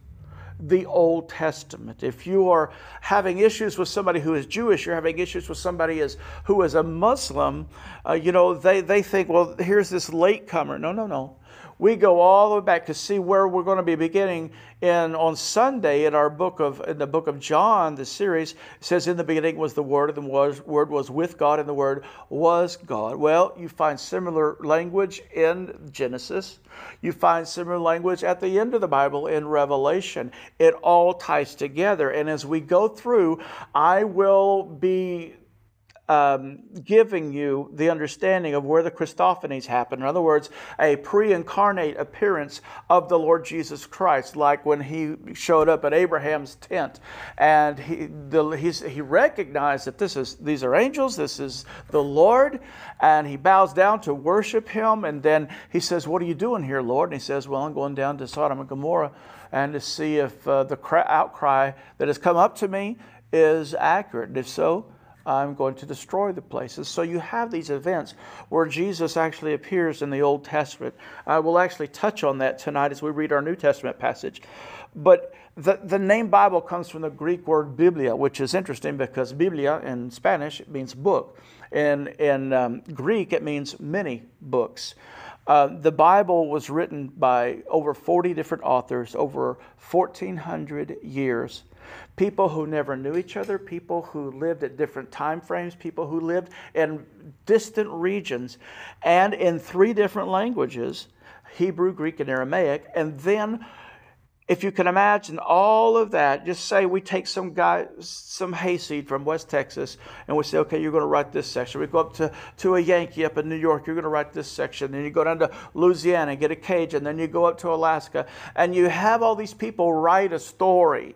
the Old Testament. If you are having issues with somebody who is Jewish, you're having issues with somebody is, who is a Muslim, uh, you know, they, they think, well, here's this latecomer. No, no, no we go all the way back to see where we're going to be beginning in on Sunday in our book of in the book of John, the series says in the beginning was the word and the word was with God and the word was God. Well, you find similar language in Genesis. You find similar language at the end of the Bible in Revelation. It all ties together. And as we go through, I will be um, giving you the understanding of where the Christophanies happen. In other words, a pre incarnate appearance of the Lord Jesus Christ, like when he showed up at Abraham's tent and he, the, he recognized that this is, these are angels, this is the Lord, and he bows down to worship him. And then he says, What are you doing here, Lord? And he says, Well, I'm going down to Sodom and Gomorrah and to see if uh, the outcry that has come up to me is accurate. And if so, I'm going to destroy the places. So you have these events where Jesus actually appears in the Old Testament. I will actually touch on that tonight as we read our New Testament passage. But the, the name Bible comes from the Greek word biblia, which is interesting because biblia in Spanish it means book. In, in um, Greek, it means many books. Uh, the Bible was written by over 40 different authors over 1,400 years. People who never knew each other, people who lived at different time frames, people who lived in distant regions and in three different languages Hebrew, Greek, and Aramaic. And then if you can imagine all of that, just say we take some guy, some hayseed from West Texas, and we say, okay, you're going to write this section. We go up to, to a Yankee up in New York, you're going to write this section. Then you go down to Louisiana and get a Cajun. Then you go up to Alaska, and you have all these people write a story.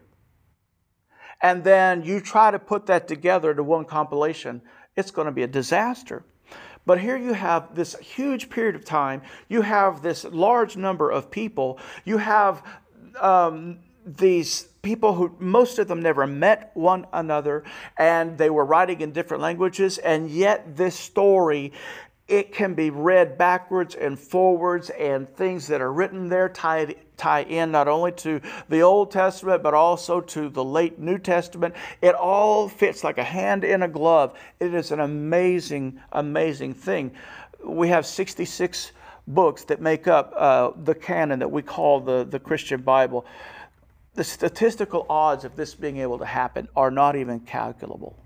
And then you try to put that together to one compilation. It's going to be a disaster. But here you have this huge period of time. You have this large number of people. You have um, these people who most of them never met one another and they were writing in different languages and yet this story it can be read backwards and forwards and things that are written there tie, tie in not only to the old testament but also to the late new testament. It all fits like a hand in a glove. It is an amazing amazing thing. We have 66 books that make up uh, the canon that we call the, the Christian Bible, the statistical odds of this being able to happen are not even calculable.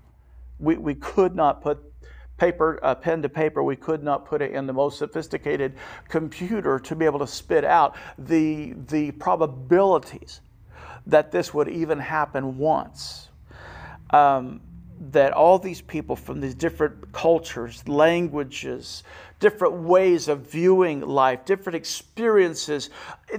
We, we could not put paper, uh, pen to paper, we could not put it in the most sophisticated computer to be able to spit out the, the probabilities that this would even happen once. Um, that all these people from these different cultures, languages, different ways of viewing life, different experiences,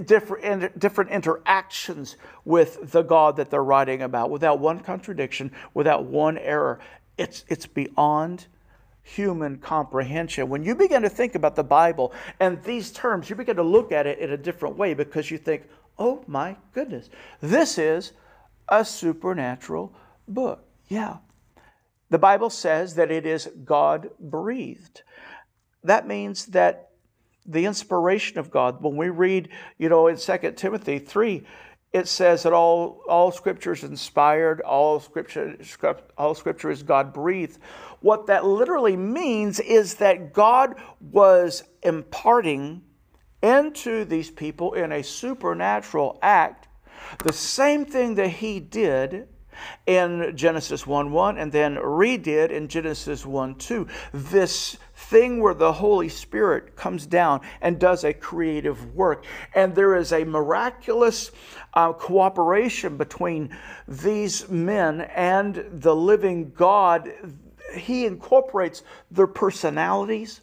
different, different interactions with the God that they're writing about without one contradiction, without one error. It's, it's beyond human comprehension. When you begin to think about the Bible and these terms, you begin to look at it in a different way because you think, oh my goodness, this is a supernatural book. Yeah, the Bible says that it is God breathed. That means that the inspiration of God, when we read, you know, in 2 Timothy 3, it says that all, all scripture is inspired, all scripture, all scripture is God breathed. What that literally means is that God was imparting into these people in a supernatural act the same thing that He did in Genesis 1 1 and then redid in Genesis 1 2. This thing where the Holy Spirit comes down and does a creative work. And there is a miraculous uh, cooperation between these men and the living God. He incorporates their personalities,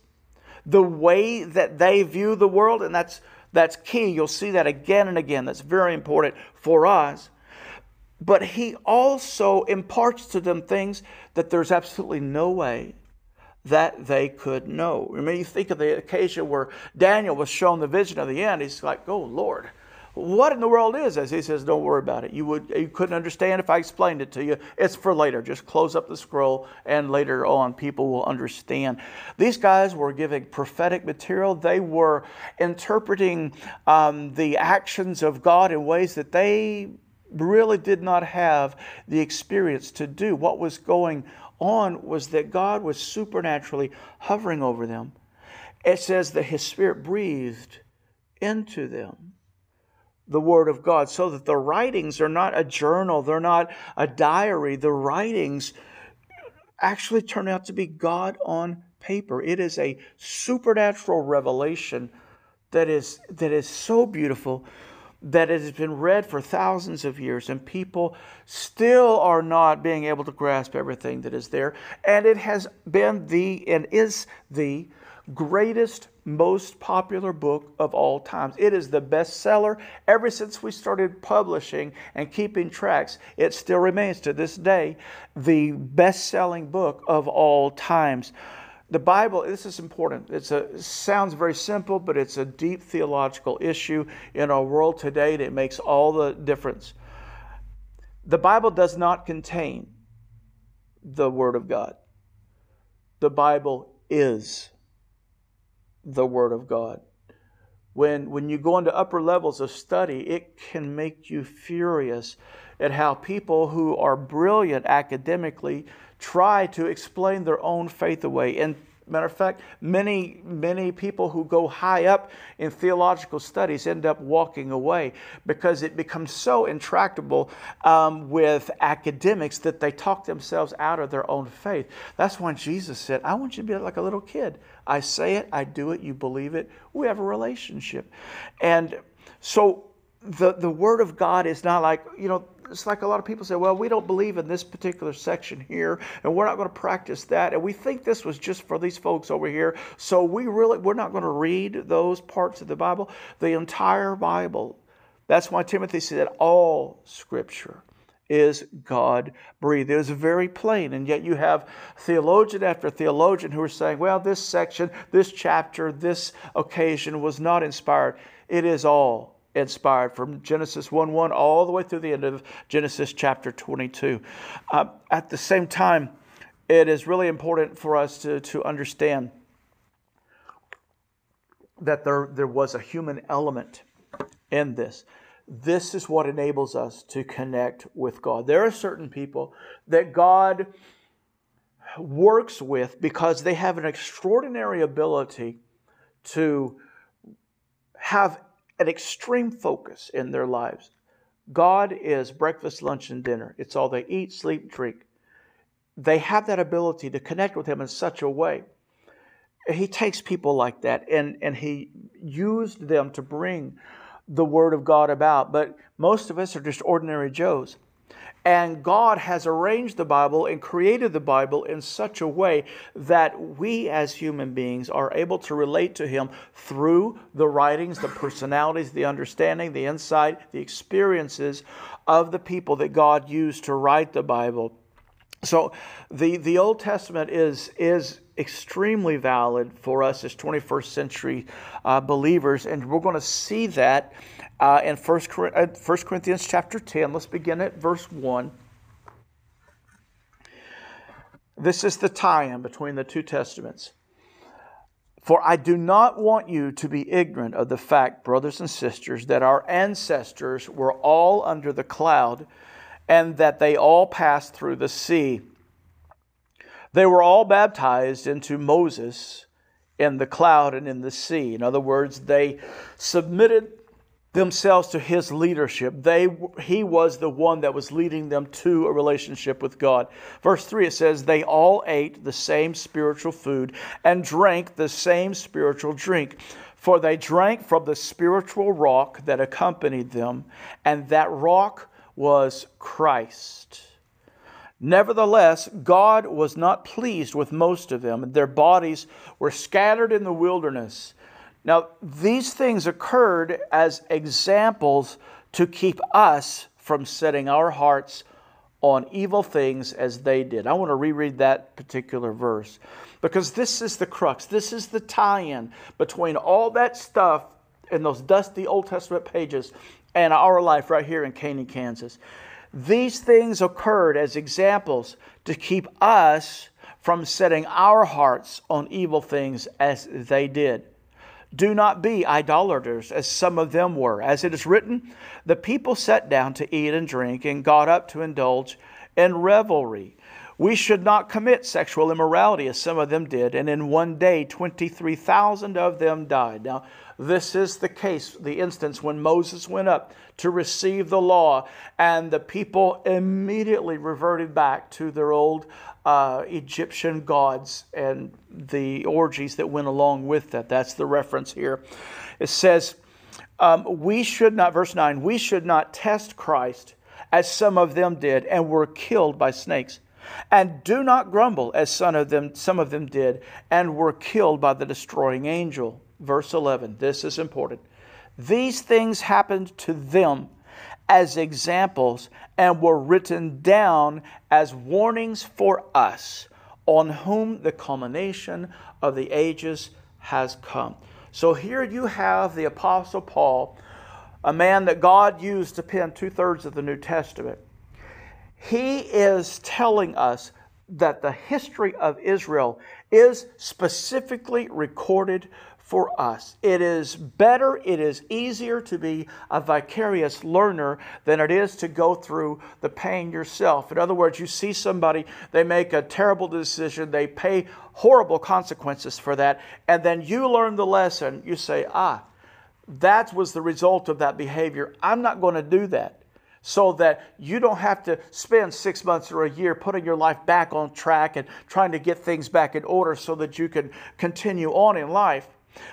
the way that they view the world, and that's that's key. You'll see that again and again. That's very important for us but he also imparts to them things that there's absolutely no way that they could know. I mean, you think of the occasion where Daniel was shown the vision of the end. He's like, "Oh Lord, what in the world is this?" He says, "Don't worry about it. You would you couldn't understand if I explained it to you. It's for later. Just close up the scroll, and later on, people will understand." These guys were giving prophetic material. They were interpreting um, the actions of God in ways that they really did not have the experience to do. What was going on was that God was supernaturally hovering over them. It says that His Spirit breathed into them the Word of God, so that the writings are not a journal, they're not a diary. The writings actually turn out to be God on paper. It is a supernatural revelation that is, that is so beautiful that it has been read for thousands of years, and people still are not being able to grasp everything that is there. And it has been the and is the greatest, most popular book of all times. It is the bestseller ever since we started publishing and keeping tracks. It still remains to this day the best selling book of all times the Bible, this is important. It's a, it sounds very simple, but it's a deep theological issue in our world today that makes all the difference. The Bible does not contain the Word of God. The Bible is the Word of God. When, when you go into upper levels of study, it can make you furious at how people who are brilliant academically try to explain their own faith away. And Matter of fact, many, many people who go high up in theological studies end up walking away because it becomes so intractable um, with academics that they talk themselves out of their own faith. That's why Jesus said, I want you to be like a little kid. I say it, I do it, you believe it. We have a relationship. And so the, the Word of God is not like, you know, it's like a lot of people say, well, we don't believe in this particular section here, and we're not going to practice that. And we think this was just for these folks over here. So we really, we're not going to read those parts of the Bible. The entire Bible. That's why Timothy said all scripture is God breathed. It is very plain, and yet you have theologian after theologian who are saying, well, this section, this chapter, this occasion was not inspired. It is all inspired from Genesis 1 1 all the way through the end of Genesis chapter 22. Uh, at the same time, it is really important for us to, to understand that there, there was a human element in this. This is what enables us to connect with God. There are certain people that God works with because they have an extraordinary ability to have an extreme focus in their lives. God is breakfast, lunch, and dinner. It's all they eat, sleep, drink. They have that ability to connect with Him in such a way. He takes people like that and, and He used them to bring the Word of God about. But most of us are just ordinary Joes. And God has arranged the Bible and created the Bible in such a way that we as human beings are able to relate to Him through the writings, the personalities, the understanding, the insight, the experiences of the people that God used to write the Bible. So the, the Old Testament is, is extremely valid for us as 21st century uh, believers, and we're going to see that uh, in 1 uh, Corinthians chapter 10. Let's begin at verse 1. This is the tie in between the two testaments. For I do not want you to be ignorant of the fact, brothers and sisters, that our ancestors were all under the cloud and that they all passed through the sea. They were all baptized into Moses in the cloud and in the sea. In other words, they submitted themselves to his leadership. They, he was the one that was leading them to a relationship with God. Verse 3 it says, They all ate the same spiritual food and drank the same spiritual drink. For they drank from the spiritual rock that accompanied them, and that rock was Christ. Nevertheless, God was not pleased with most of them. Their bodies were scattered in the wilderness. Now, these things occurred as examples to keep us from setting our hearts on evil things as they did. I want to reread that particular verse because this is the crux. This is the tie in between all that stuff in those dusty Old Testament pages and our life right here in Caney, Kansas. These things occurred as examples to keep us from setting our hearts on evil things as they did. Do not be idolaters, as some of them were. As it is written, the people sat down to eat and drink and got up to indulge in revelry. We should not commit sexual immorality, as some of them did, and in one day 23,000 of them died. Now, this is the case, the instance when Moses went up to receive the law, and the people immediately reverted back to their old uh, Egyptian gods and the orgies that went along with that. That's the reference here. It says, um, We should not, verse 9, we should not test Christ as some of them did and were killed by snakes. And do not grumble as some of them, some of them did and were killed by the destroying angel verse 11. This is important. These things happened to them as examples and were written down as warnings for us, on whom the culmination of the ages has come. So here you have the Apostle Paul, a man that God used to pen two thirds of the New Testament. He is telling us that the history of Israel is specifically recorded for us. It is better, it is easier to be a vicarious learner than it is to go through the pain yourself. In other words, you see somebody, they make a terrible decision, they pay horrible consequences for that, and then you learn the lesson. You say, ah, that was the result of that behavior. I'm not going to do that so that you don't have to spend six months or a year putting your life back on track and trying to get things back in order so that you can continue on in life.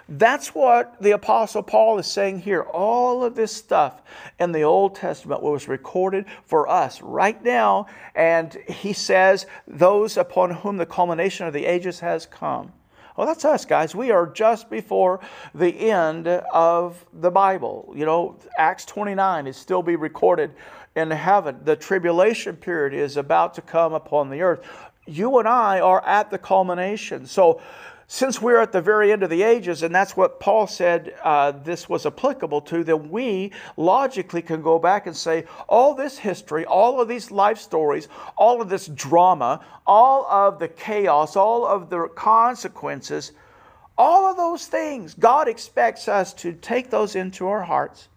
That's what the Apostle Paul is saying here. All of this stuff in the Old Testament was recorded for us right now. And he says, Those upon whom the culmination of the ages has come. Well, that's us, guys. We are just before the end of the Bible. You know, Acts 29 is still be recorded in heaven. The tribulation period is about to come upon the earth. You and I are at the culmination. So, since we're at the very end of the ages, and that's what Paul said uh, this was applicable to, then we logically can go back and say, all this history, all of these life stories, all of this drama, all of the chaos, all of the consequences, all of those things, God expects us to take those into our hearts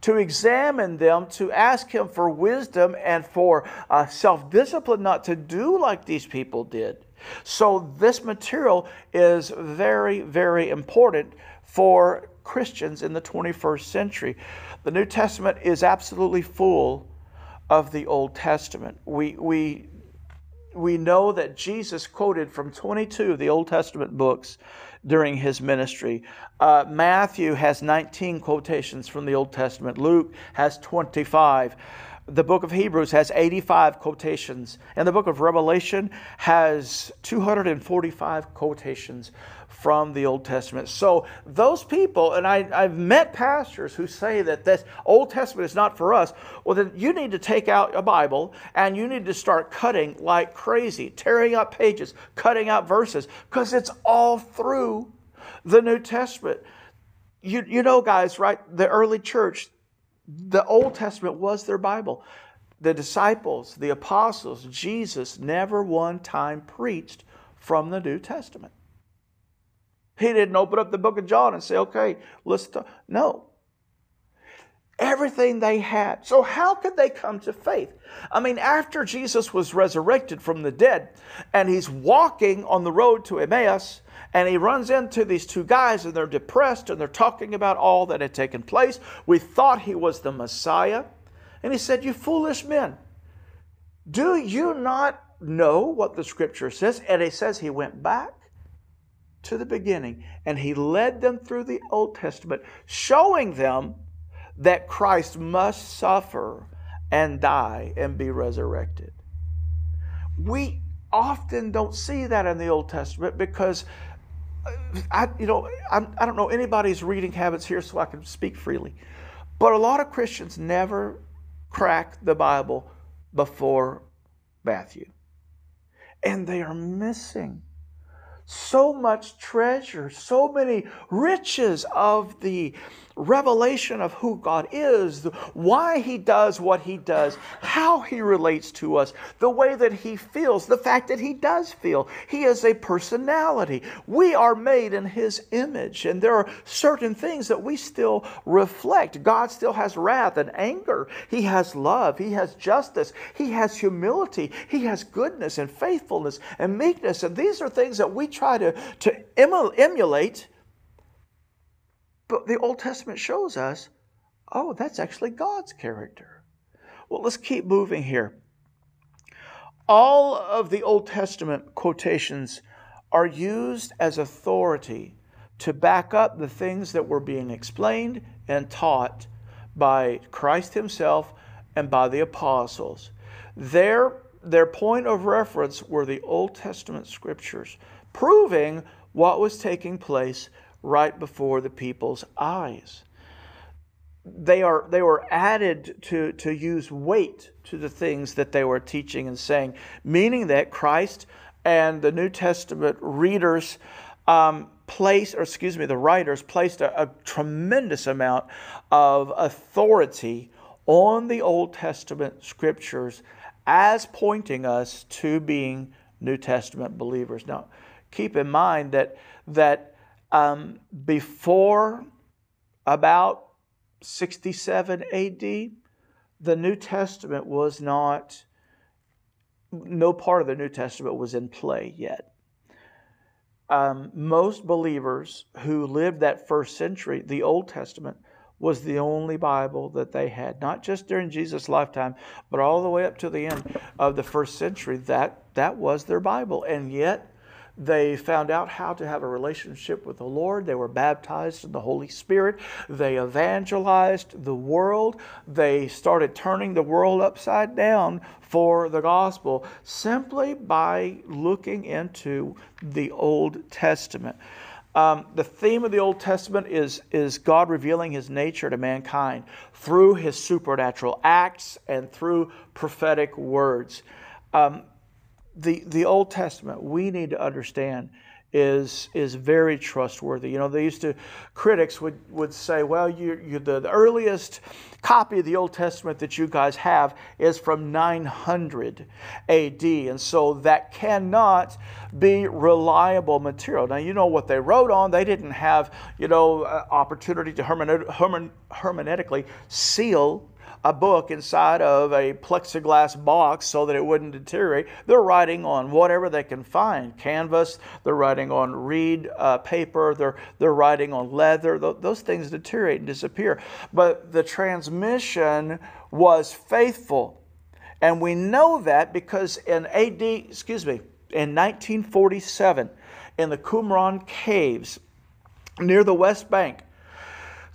to examine them, to ask Him for wisdom and for uh, self discipline not to do like these people did. So, this material is very, very important for Christians in the 21st century. The New Testament is absolutely full of the Old Testament. We, we, we know that Jesus quoted from 22 of the Old Testament books during his ministry. Uh, Matthew has 19 quotations from the Old Testament, Luke has 25 the book of Hebrews has 85 quotations, and the book of Revelation has 245 quotations from the Old Testament. So, those people, and I, have met pastors who say that this Old Testament is not for us. Well, then you need to take out a Bible and you need to start cutting like crazy, tearing up pages, cutting out verses, because it's all through the New Testament. You, you know, guys, right? The early church, the Old Testament was their Bible. The disciples, the apostles, Jesus never one time preached from the New Testament. He didn't open up the book of John and say, okay, let's talk. No. Everything they had. So, how could they come to faith? I mean, after Jesus was resurrected from the dead and he's walking on the road to Emmaus, and he runs into these two guys and they're depressed and they're talking about all that had taken place. We thought he was the Messiah. And he said, You foolish men, do you not know what the scripture says? And he says he went back to the beginning and he led them through the Old Testament, showing them that Christ must suffer and die and be resurrected. We often don't see that in the Old Testament because uh, I, you know, I'm, I do not know anybody's reading habits here, so I can speak freely. But a lot of Christians never crack the Bible before Matthew. And they are missing so much treasure, so many riches of the revelation of who God is, why He does what He does, how He relates to us, the way that He feels, the fact that He does feel. He is a personality. We are made in His image, and there are certain things that we still reflect. God still has wrath and anger, He has love, He has justice, He has humility, He has goodness and faithfulness and meekness, and these are things that we try to, to emulate but the Old Testament shows us, oh, that's actually God's character. Well, let's keep moving here. All of the Old Testament quotations are used as authority to back up the things that were being explained and taught by Christ Himself and by the apostles. Their, their point of reference were the Old Testament scriptures, proving what was taking place right before the people's eyes. They, are, they were added to, to use weight to the things that they were teaching and saying, meaning that Christ and the New Testament readers um, placed, or excuse me, the writers placed a, a tremendous amount of authority on the Old Testament scriptures as pointing us to being New Testament believers. Now, keep in mind that that um, before about 67 AD, the New Testament was not, no part of the New Testament was in play yet. Um, most believers who lived that first century, the Old Testament, was the only Bible that they had, not just during Jesus' lifetime, but all the way up to the end of the first century. That, that was their Bible. And yet, they found out how to have a relationship with the Lord. They were baptized in the Holy Spirit. They evangelized the world. They started turning the world upside down for the gospel simply by looking into the Old Testament. Um, the theme of the Old Testament is, is God revealing his nature to mankind through his supernatural acts and through prophetic words. Um, the, the Old Testament, we need to understand, is, is very trustworthy. You know, they used to, critics would, would say, well, you, you, the, the earliest copy of the Old Testament that you guys have is from 900 AD. And so that cannot be reliable material. Now, you know what they wrote on. They didn't have, you know, uh, opportunity to hermeneutically seal a book inside of a plexiglass box so that it wouldn't deteriorate. They're writing on whatever they can find canvas, they're writing on reed uh, paper, they're, they're writing on leather. Th- those things deteriorate and disappear. But the transmission was faithful. And we know that because in AD, excuse me, in 1947, in the Qumran caves near the West Bank,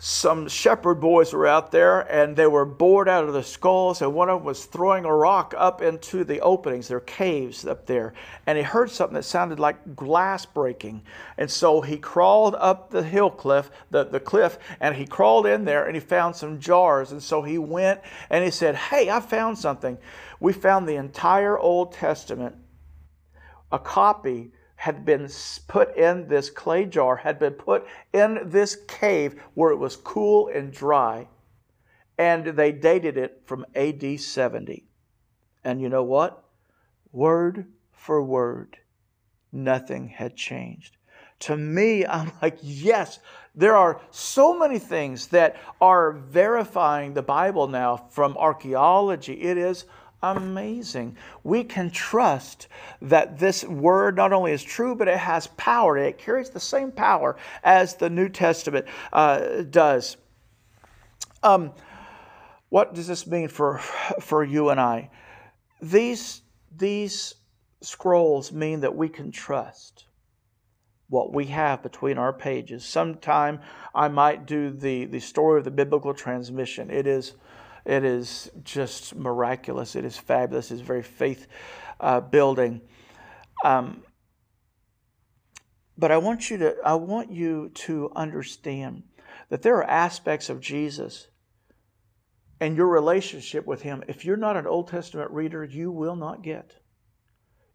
some shepherd boys were out there and they were bored out of their skulls and one of them was throwing a rock up into the openings there are caves up there. And he heard something that sounded like glass breaking. And so he crawled up the hill cliff the, the cliff and he crawled in there and he found some jars. And so he went and he said hey i found something. We found the entire old testament a copy had been put in this clay jar, had been put in this cave where it was cool and dry. And they dated it from AD 70. And you know what? Word for word, nothing had changed. To me, I'm like, yes, there are so many things that are verifying the Bible now from archaeology. It is amazing. We can trust that this word not only is true, but it has power. It carries the same power as the New Testament uh, does. Um, what does this mean for, for you and I? These, these scrolls mean that we can trust what we have between our pages. Sometime I might do the, the story of the biblical transmission. It is it is just miraculous. It is fabulous. It's very faith uh, building. Um, but I want you to I want you to understand that there are aspects of Jesus and your relationship with him. If you're not an Old Testament reader, you will not get.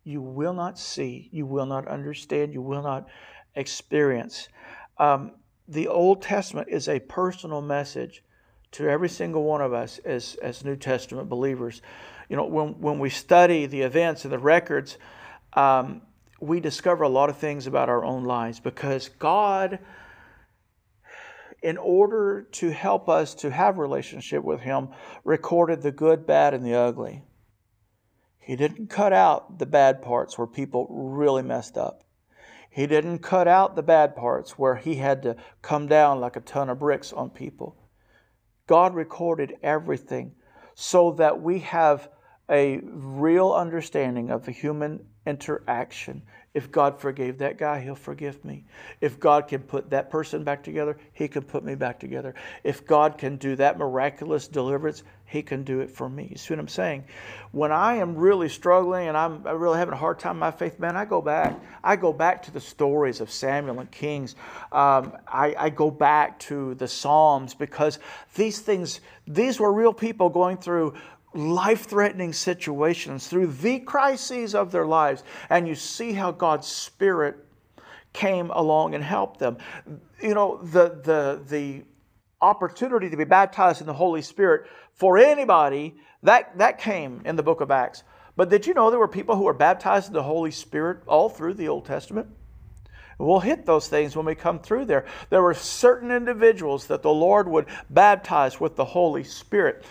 You will not see. You will not understand. You will not experience. Um, the Old Testament is a personal message to every single one of us as, as New Testament believers. You know, when, when we study the events and the records, um, we discover a lot of things about our own lives because God, in order to help us to have relationship with Him, recorded the good, bad, and the ugly. He didn't cut out the bad parts where people really messed up. He didn't cut out the bad parts where he had to come down like a ton of bricks on people. God recorded everything so that we have a real understanding of the human interaction. If God forgave that guy, He'll forgive me. If God can put that person back together, He can put me back together. If God can do that miraculous deliverance, He can do it for me. You see what I'm saying? When I am really struggling and I'm really having a hard time in my faith, man, I go back. I go back to the stories of Samuel and Kings. Um, I, I go back to the Psalms because these things, these were real people going through life threatening situations, through the crises of their lives, and you see how God's Spirit came along and helped them. You know, the, the, the opportunity to be baptized in the Holy Spirit for anybody, that, that came in the book of Acts. But did you know there were people who were baptized in the Holy Spirit all through the Old Testament? We'll hit those things when we come through there. There were certain individuals that the Lord would baptize with the Holy Spirit.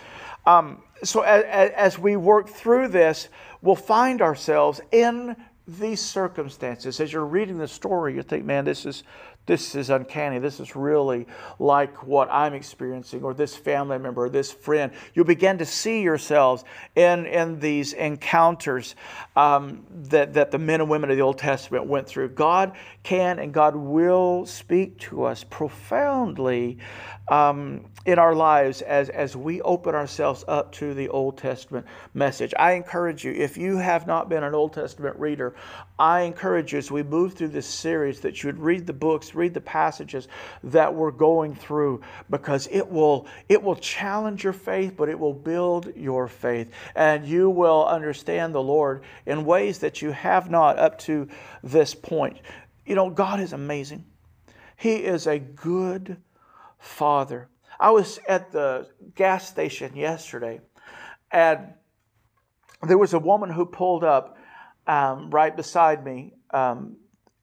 Um, so as, as we work through this, we'll find ourselves in these circumstances. As you're reading the story, you think, man, this is this is uncanny. This is really like what I'm experiencing, or this family member, or this friend. You begin to see yourselves in, in these encounters um, that, that the men and women of the Old Testament went through. God can and God will speak to us profoundly um, in our lives as, as we open ourselves up to the Old Testament message. I encourage you, if you have not been an Old Testament reader, I encourage you as we move through this series that you would read the books, read the passages that we're going through because it will it will challenge your faith, but it will build your faith. And you will understand the Lord in ways that you have not up to this point. You know, God is amazing. He is a good Father. I was at the gas station yesterday, and there was a woman who pulled up um, right beside me, um,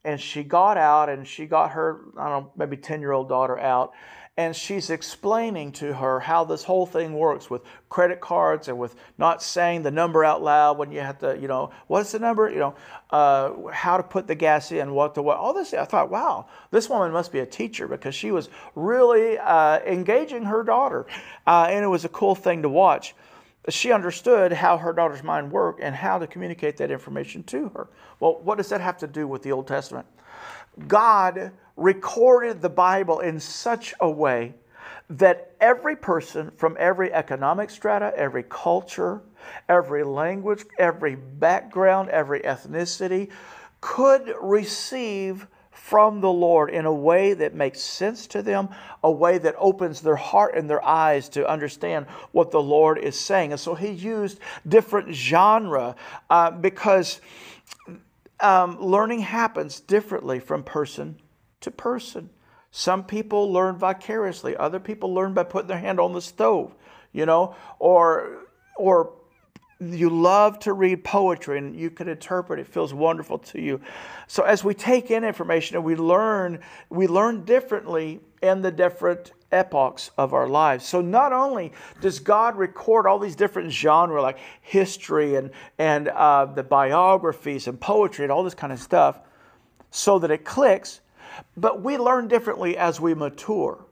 and she got out and she got her, I don't know, maybe 10 year old daughter out, and she's explaining to her how this whole thing works with credit cards and with not saying the number out loud when you have to, you know, what's the number, you know, uh, how to put the gas in, what to what, all this. I thought, wow, this woman must be a teacher because she was really uh, engaging her daughter, uh, and it was a cool thing to watch. She understood how her daughter's mind worked and how to communicate that information to her. Well, what does that have to do with the Old Testament? God recorded the Bible in such a way that every person from every economic strata, every culture, every language, every background, every ethnicity could receive from the Lord in a way that makes sense to them, a way that opens their heart and their eyes to understand what the Lord is saying. And so he used different genre uh, because um, learning happens differently from person to person. Some people learn vicariously. Other people learn by putting their hand on the stove, you know, or or you love to read poetry and you can interpret it. Feels wonderful to you. So as we take in information and we learn we learn differently in the different epochs of our lives. So not only does god record all these different genres like history and and uh, the biographies and poetry and all this kind of stuff so that it clicks but we learn differently as we mature.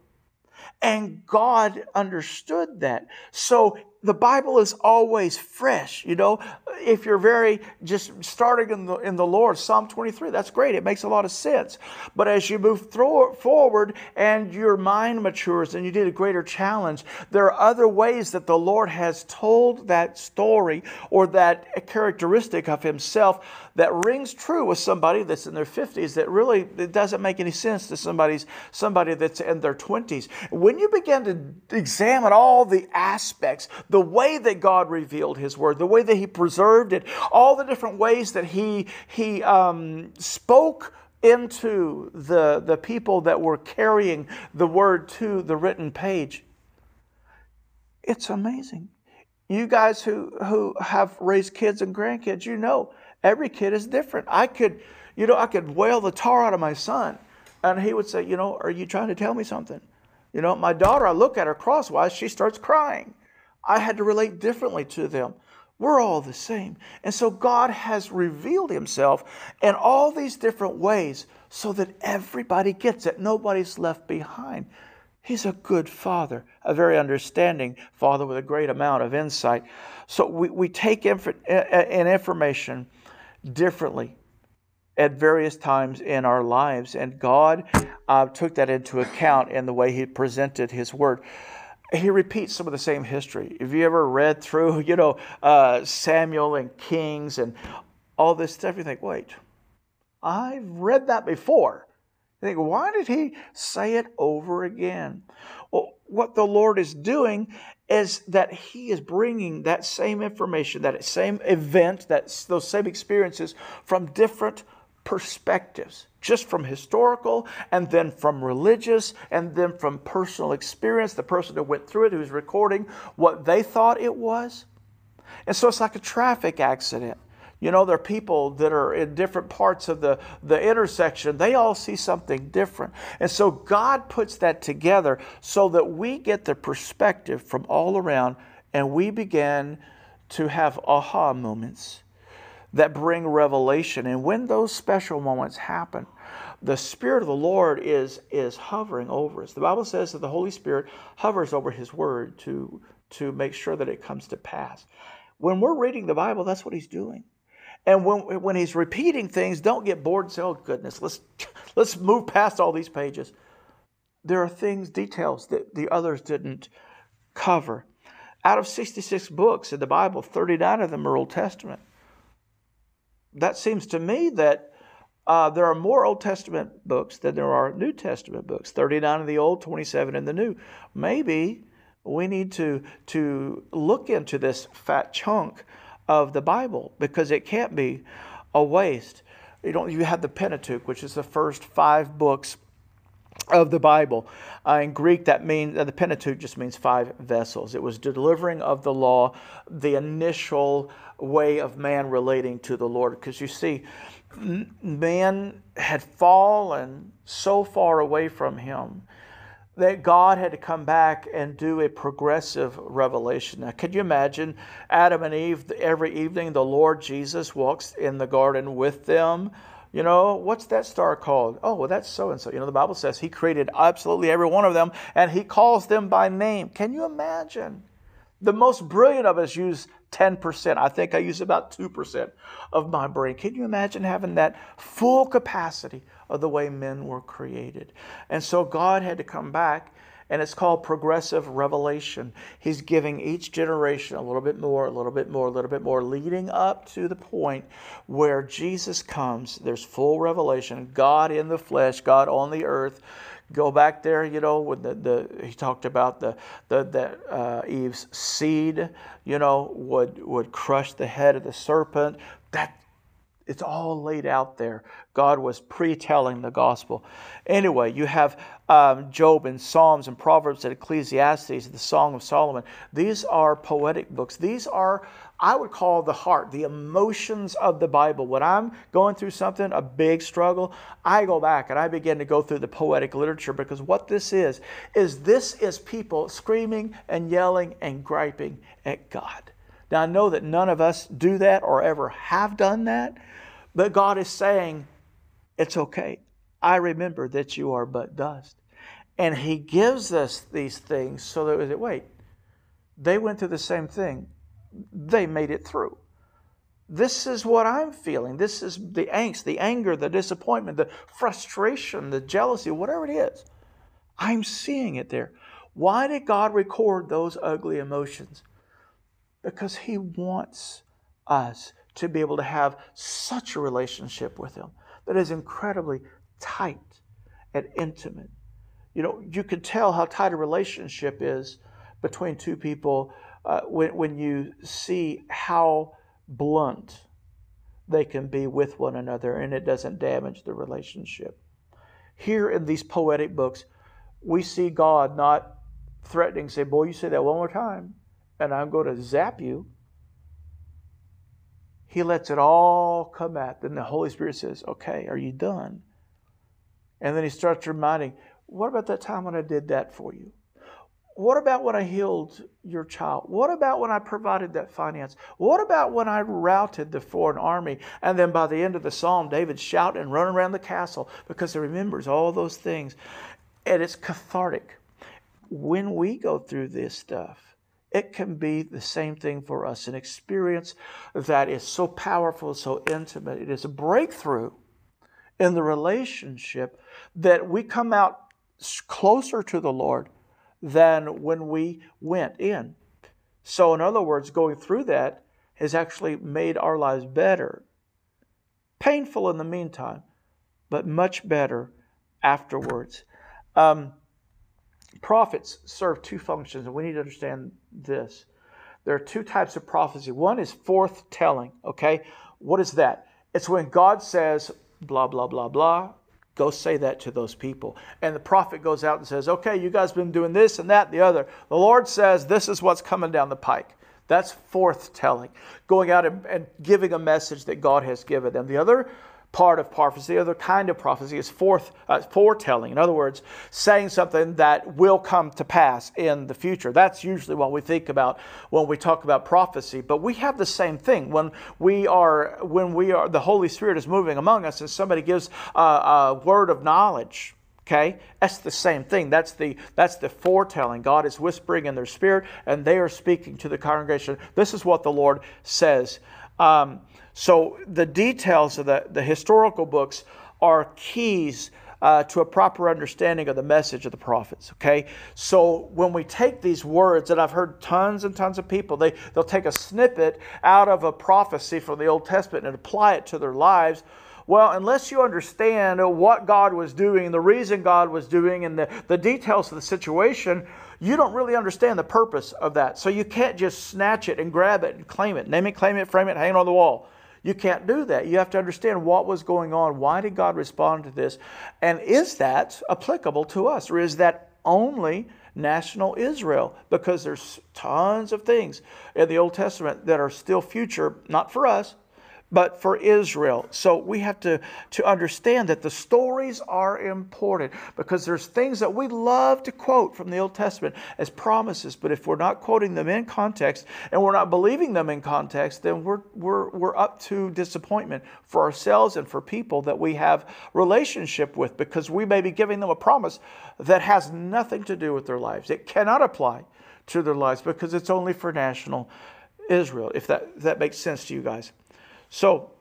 And God understood that. So the Bible is always fresh. You know, if you're very just starting in the, in the Lord, Psalm 23, that's great. It makes a lot of sense. But as you move through, forward and your mind matures and you need a greater challenge, there are other ways that the Lord has told that story or that characteristic of Himself that rings true with somebody that's in their 50s that really it doesn't make any sense to somebody's somebody that's in their 20s. When you begin to examine all the aspects, the way that God revealed His Word, the way that He preserved it, all the different ways that He, he um, spoke into the, the people that were carrying the Word to the written page. It's amazing. You guys who, who have raised kids and grandkids, you know every kid is different. I could, you know, I could wail the tar out of my son, and he would say, you know, are you trying to tell me something? You know, my daughter, I look at her crosswise, she starts crying. I had to relate differently to them. We're all the same. And so God has revealed himself in all these different ways so that everybody gets it. Nobody's left behind. He's a good father, a very understanding father with a great amount of insight. So we, we take inf- uh, uh, in information differently at various times in our lives, and God uh, took that into account in the way He presented His Word he repeats some of the same history. Have you ever read through, you know, uh, Samuel and Kings and all this stuff? You think, wait, I've read that before. You think, why did he say it over again? Well, what the Lord is doing is that he is bringing that same information, that same event, that those same experiences from different perspectives, just from historical and then from religious and then from personal experience, the person who went through it, who's recording what they thought it was. And so it's like a traffic accident. You know, there are people that are in different parts of the, the intersection. They all see something different. And so God puts that together so that we get the perspective from all around and we begin to have aha moments that bring revelation. And when those special moments happen, the Spirit of the Lord is, is hovering over us. The Bible says that the Holy Spirit hovers over His Word to, to make sure that it comes to pass. When we're reading the Bible, that's what He's doing. And when, when He's repeating things, don't get bored and say, oh, goodness, let's, let's move past all these pages. There are things, details that the others didn't cover. Out of 66 books in the Bible, 39 of them are Old Testament that seems to me that uh, there are more Old Testament books than there are New Testament books 39 in the Old, 27 in the New. Maybe we need to, to look into this fat chunk of the Bible because it can't be a waste. You know, you have the Pentateuch, which is the first five books of the Bible. Uh, in Greek, that means uh, the Pentateuch just means five vessels. It was delivering of the law, the initial way of man relating to the Lord. Because you see, man had fallen so far away from Him that God had to come back and do a progressive revelation. Now, could you imagine Adam and Eve every evening? The Lord Jesus walks in the garden with them you know, what's that star called? Oh, well, that's so and so. You know, the Bible says He created absolutely every one of them and He calls them by name. Can you imagine? The most brilliant of us use 10%. I think I use about 2% of my brain. Can you imagine having that full capacity of the way men were created? And so God had to come back and it's called progressive revelation. He's giving each generation a little bit more, a little bit more, a little bit more, leading up to the point where Jesus comes. There's full revelation, God in the flesh, God on the earth. Go back there, you know, when the, the he talked about the the, the uh, Eve's seed, you know, would would crush the head of the serpent. That it's all laid out there. God was pre-telling the gospel. Anyway, you have um, Job and Psalms and Proverbs and Ecclesiastes, the Song of Solomon. These are poetic books. These are, I would call the heart, the emotions of the Bible. When I'm going through something, a big struggle, I go back and I begin to go through the poetic literature because what this is, is this is people screaming and yelling and griping at God. Now, I know that none of us do that or ever have done that, but God is saying, It's okay. I remember that you are but dust. And He gives us these things so that, wait, they went through the same thing, they made it through. This is what I'm feeling. This is the angst, the anger, the disappointment, the frustration, the jealousy, whatever it is. I'm seeing it there. Why did God record those ugly emotions? because He wants us to be able to have such a relationship with Him that is incredibly tight and intimate. You know, you can tell how tight a relationship is between two people uh, when, when you see how blunt they can be with one another and it doesn't damage the relationship. Here in these poetic books, we see God not threatening, say, Boy, you say that one more time, and I'm going to zap you, he lets it all come out. Then the Holy Spirit says, Okay, are you done? And then he starts reminding, What about that time when I did that for you? What about when I healed your child? What about when I provided that finance? What about when I routed the foreign army? And then by the end of the psalm, David's shouting and running around the castle because he remembers all those things. And it's cathartic. When we go through this stuff, it can be the same thing for us an experience that is so powerful, so intimate. It is a breakthrough in the relationship that we come out closer to the Lord than when we went in. So, in other words, going through that has actually made our lives better. Painful in the meantime, but much better afterwards. Um, prophets serve two functions, and we need to understand this. There are two types of prophecy. One is forth telling, okay? What is that? It's when God says, blah, blah, blah, blah. Go say that to those people. And the prophet goes out and says, Okay, you guys been doing this and that and the other. The Lord says, This is what's coming down the pike. That's forthtelling, going out and, and giving a message that God has given them. The other part of prophecy, the other kind of prophecy is forth, uh, foretelling. In other words, saying something that will come to pass in the future. That's usually what we think about when we talk about prophecy. But we have the same thing when we are when we are the Holy Spirit is moving among us, and somebody gives a, a word of knowledge. Okay, that's the same thing. That's the that's the foretelling. God is whispering in their spirit, and they are speaking to the congregation. This is what the Lord says. Um, so the details of the, the historical books are keys uh, to a proper understanding of the message of the prophets. Okay, so when we take these words, and I've heard tons and tons of people, they they'll take a snippet out of a prophecy from the Old Testament and apply it to their lives. Well, unless you understand what God was doing, the reason God was doing, and the, the details of the situation, you don't really understand the purpose of that. So you can't just snatch it and grab it and claim it, name it, claim it, frame it, hang it on the wall. You can't do that. You have to understand what was going on. Why did God respond to this? And is that applicable to us? Or is that only national Israel? Because there's tons of things in the Old Testament that are still future, not for us, but for Israel. So we have to, to understand that the stories are important because there's things that we love to quote from the Old Testament as promises, but if we're not quoting them in context and we're not believing them in context, then we're, we're, we're up to disappointment for ourselves and for people that we have relationship with because we may be giving them a promise that has nothing to do with their lives. It cannot apply to their lives because it's only for national Israel, if that, if that makes sense to you guys. So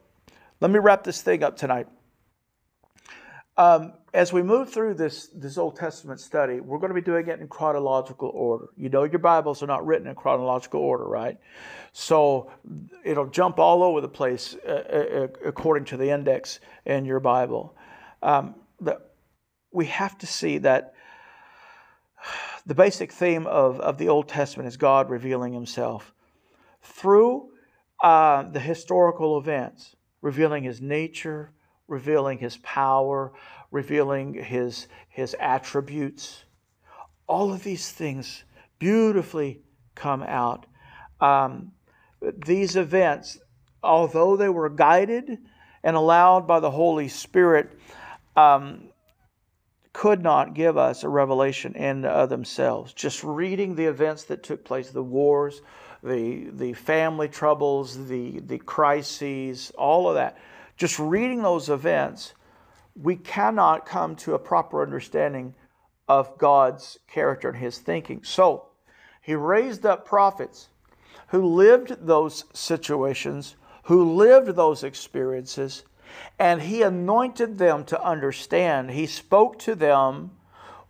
let me wrap this thing up tonight. Um, as we move through this, this Old Testament study, we're going to be doing it in chronological order. You know, your Bibles are not written in chronological order, right? So it'll jump all over the place uh, uh, according to the index in your Bible. Um, the, we have to see that the basic theme of, of the Old Testament is God revealing Himself through uh, the historical events, revealing his nature, revealing his power, revealing his, his attributes. All of these things beautifully come out. Um, these events, although they were guided and allowed by the Holy Spirit, um, could not give us a revelation in uh, themselves. Just reading the events that took place, the wars, the, the family troubles, the, the crises, all of that. Just reading those events, we cannot come to a proper understanding of God's character and his thinking. So, he raised up prophets who lived those situations, who lived those experiences, and he anointed them to understand. He spoke to them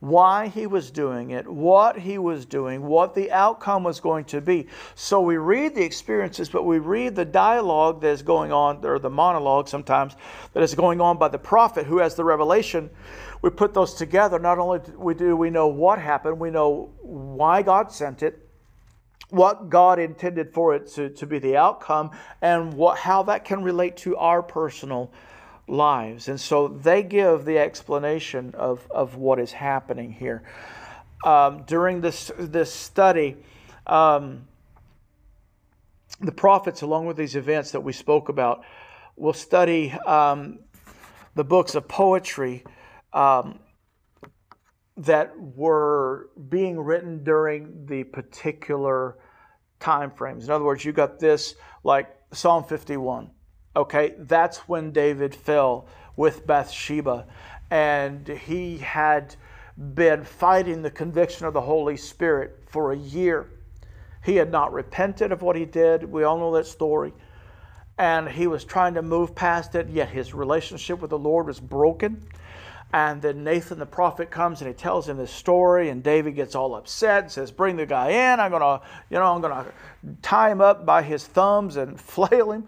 why he was doing it, what he was doing, what the outcome was going to be. So we read the experiences, but we read the dialogue that is going on, or the monologue sometimes, that is going on by the prophet who has the revelation. We put those together. Not only do we know what happened, we know why God sent it, what God intended for it to, to be the outcome, and what, how that can relate to our personal lives. And so they give the explanation of, of what is happening here. Um, during this, this study, um, the prophets, along with these events that we spoke about, will study um, the books of poetry um, that were being written during the particular time frames. In other words, you got this like Psalm 51 Okay, that's when David fell with Bathsheba. And he had been fighting the conviction of the Holy Spirit for a year. He had not repented of what he did. We all know that story. And he was trying to move past it, yet his relationship with the Lord was broken. And then Nathan the prophet comes and he tells him this story, and David gets all upset and says, Bring the guy in. I'm gonna, you know, I'm gonna tie him up by his thumbs and flail him.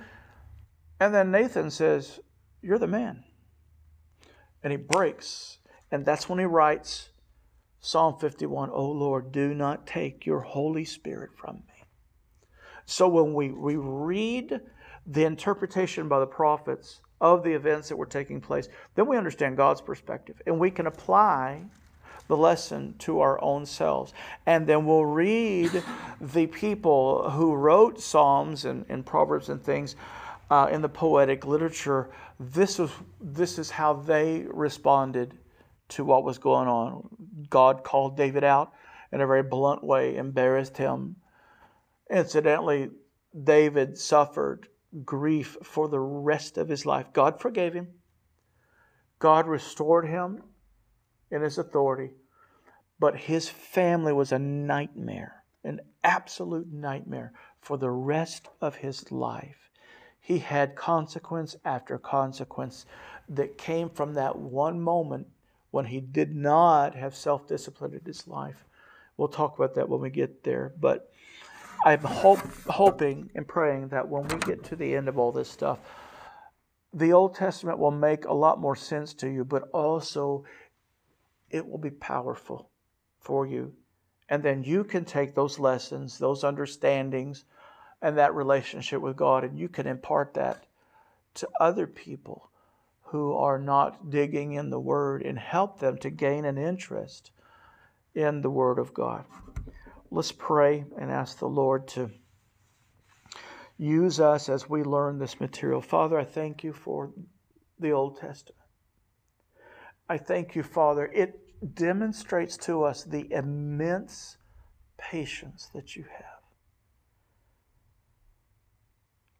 And then Nathan says, You're the man. And he breaks. And that's when he writes Psalm 51 Oh Lord, do not take your Holy Spirit from me. So when we, we read the interpretation by the prophets of the events that were taking place, then we understand God's perspective and we can apply the lesson to our own selves. And then we'll read the people who wrote Psalms and, and Proverbs and things uh, in the poetic literature. This is, this is how they responded to what was going on. God called David out in a very blunt way, embarrassed him. Incidentally, David suffered grief for the rest of his life. God forgave him. God restored him in his authority. But his family was a nightmare, an absolute nightmare for the rest of his life. He had consequence after consequence that came from that one moment when he did not have self discipline in his life. We'll talk about that when we get there. But I'm hope, hoping and praying that when we get to the end of all this stuff, the Old Testament will make a lot more sense to you, but also it will be powerful for you. And then you can take those lessons, those understandings, and that relationship with God, and you can impart that to other people who are not digging in the Word and help them to gain an interest in the Word of God. Let's pray and ask the Lord to use us as we learn this material. Father, I thank you for the Old Testament. I thank you, Father. It demonstrates to us the immense patience that you have.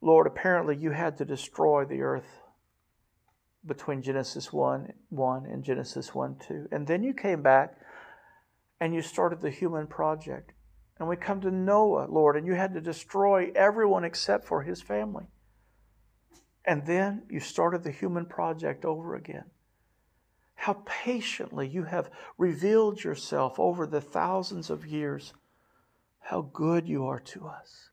Lord, apparently you had to destroy the earth between Genesis 1, 1 and Genesis 1 2. And then you came back and you started the human project. And we come to Noah, Lord, and you had to destroy everyone except for his family. And then you started the human project over again. How patiently you have revealed yourself over the thousands of years. How good you are to us.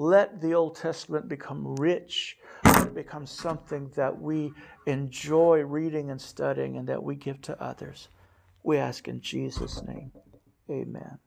Let the Old Testament become rich. Let it become something that we enjoy reading and studying and that we give to others. We ask in Jesus' name. Amen.